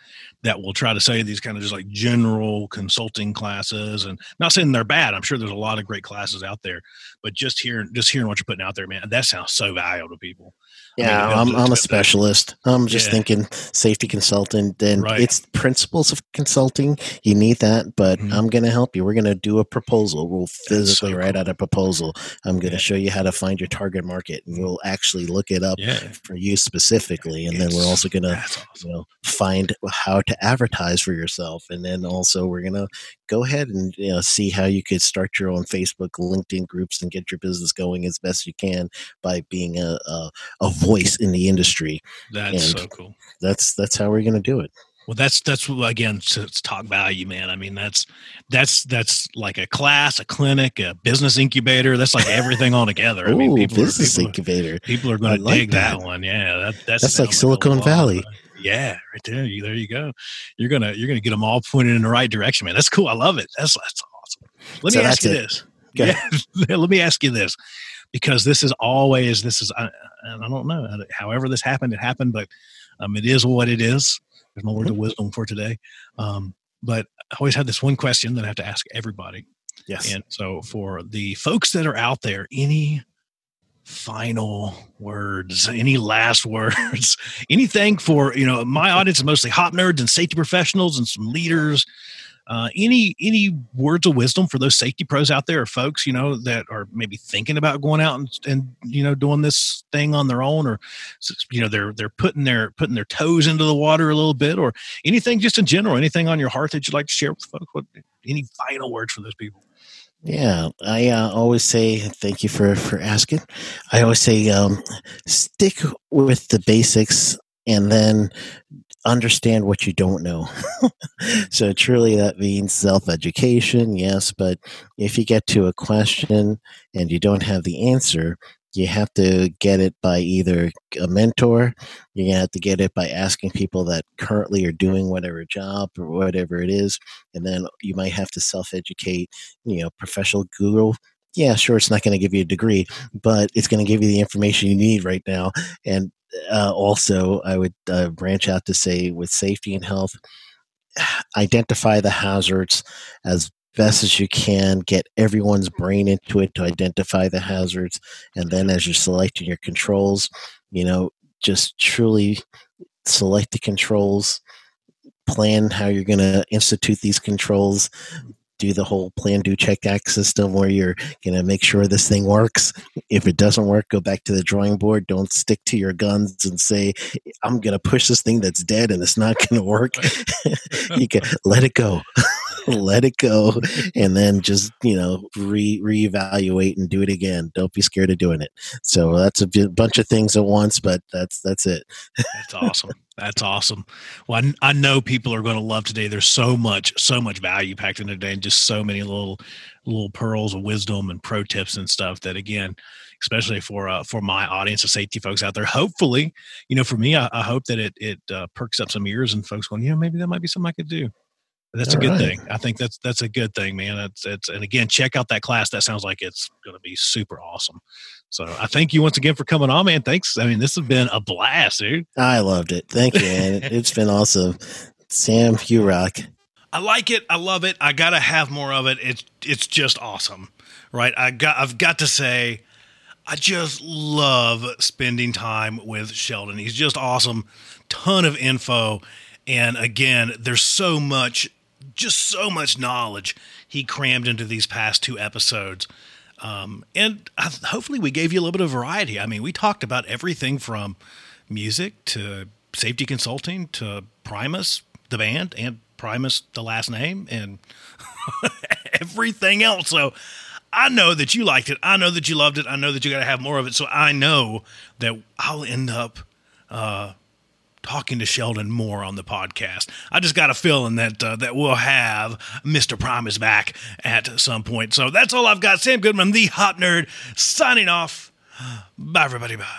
Speaker 1: that will try to say these kind of just like general consulting classes and not saying they're bad. I'm sure there's a lot of great classes out there, but just hearing just hearing what you're putting out there, man, that sounds so valuable to people.
Speaker 3: Yeah, I am I'm, I'm a specialist. I'm just yeah. thinking safety consultant, and right. it's principles of consulting. You need that, but mm-hmm. I'm going to help you. We're going to do a proposal. We'll physically so write cool. out a proposal. I'm going to yeah. show you how to find your target market, and we'll actually look it up yeah. for you specifically. And it's, then we're also going to awesome. you know, find how to advertise for yourself, and then also we're going to go ahead and you know, see how you could start your own Facebook, LinkedIn groups, and get your business going as best you can by being a, a, a voice in the industry.
Speaker 1: That's and so cool.
Speaker 3: That's that's how we're going to do it.
Speaker 1: Well, that's that's again to talk value, man. I mean, that's that's that's like a class, a clinic, a business incubator. That's like everything all together.
Speaker 3: I mean, people business are, people incubator.
Speaker 1: Are, people are going to like dig that. that. one. Yeah, that, that's
Speaker 3: that's like Silicon Valley.
Speaker 1: Yeah, right there. You there you go. You're gonna you're gonna get them all pointed in the right direction, man. That's cool. I love it. That's that's awesome. Let so me ask you it. this. Yeah, let me ask you this because this is always this is I, I don't know however this happened it happened but um, it is what it is. There's no word of mm-hmm. wisdom for today. Um, but I always have this one question that I have to ask everybody.
Speaker 3: Yes.
Speaker 1: And so for the folks that are out there any final words any last words anything for you know my audience is mostly hop nerds and safety professionals and some leaders uh, any any words of wisdom for those safety pros out there, or folks you know that are maybe thinking about going out and, and you know doing this thing on their own, or you know they're they're putting their putting their toes into the water a little bit, or anything just in general, anything on your heart that you'd like to share with folks? What any final words for those people?
Speaker 3: Yeah, I uh, always say thank you for for asking. I always say um, stick with the basics and then understand what you don't know. so truly that means self-education, yes, but if you get to a question and you don't have the answer, you have to get it by either a mentor, you're have to get it by asking people that currently are doing whatever job or whatever it is, and then you might have to self-educate, you know, professional Google yeah, sure, it's not going to give you a degree, but it's going to give you the information you need right now. And uh, also, I would uh, branch out to say with safety and health, identify the hazards as best as you can, get everyone's brain into it to identify the hazards. And then as you're selecting your controls, you know, just truly select the controls, plan how you're going to institute these controls, do the whole plan, do, check, act system where you're going to make sure this thing works. If it doesn't work, go back to the drawing board. Don't stick to your guns and say, I'm going to push this thing that's dead and it's not going to work. you can let it go. let it go and then just you know re reevaluate and do it again don't be scared of doing it so that's a bunch of things at once but that's that's it
Speaker 1: that's awesome that's awesome well I, I know people are going to love today there's so much so much value packed in today and just so many little little pearls of wisdom and pro tips and stuff that again especially for uh, for my audience of safety folks out there. Hopefully, you know, for me, I, I hope that it it uh, perks up some ears and folks going, you know, maybe that might be something I could do. That's All a good right. thing. I think that's that's a good thing, man. It's it's and again, check out that class. That sounds like it's going to be super awesome. So I thank you once again for coming on, man. Thanks. I mean, this has been a blast, dude.
Speaker 3: I loved it. Thank you, man. it's been awesome. Sam, you rock.
Speaker 1: I like it. I love it. I gotta have more of it. It's it's just awesome, right? I got I've got to say, I just love spending time with Sheldon. He's just awesome. Ton of info. And again, there's so much, just so much knowledge he crammed into these past two episodes. Um, and I, hopefully, we gave you a little bit of variety. I mean, we talked about everything from music to safety consulting to Primus, the band, and Primus, the last name, and everything else. So I know that you liked it. I know that you loved it. I know that you got to have more of it. So I know that I'll end up uh, talking to Sheldon more on the podcast. I just got a feeling that uh, that we'll have Mr. Primus back at some point. So that's all I've got. Sam Goodman, the HOP Nerd, signing off. Bye, everybody. Bye.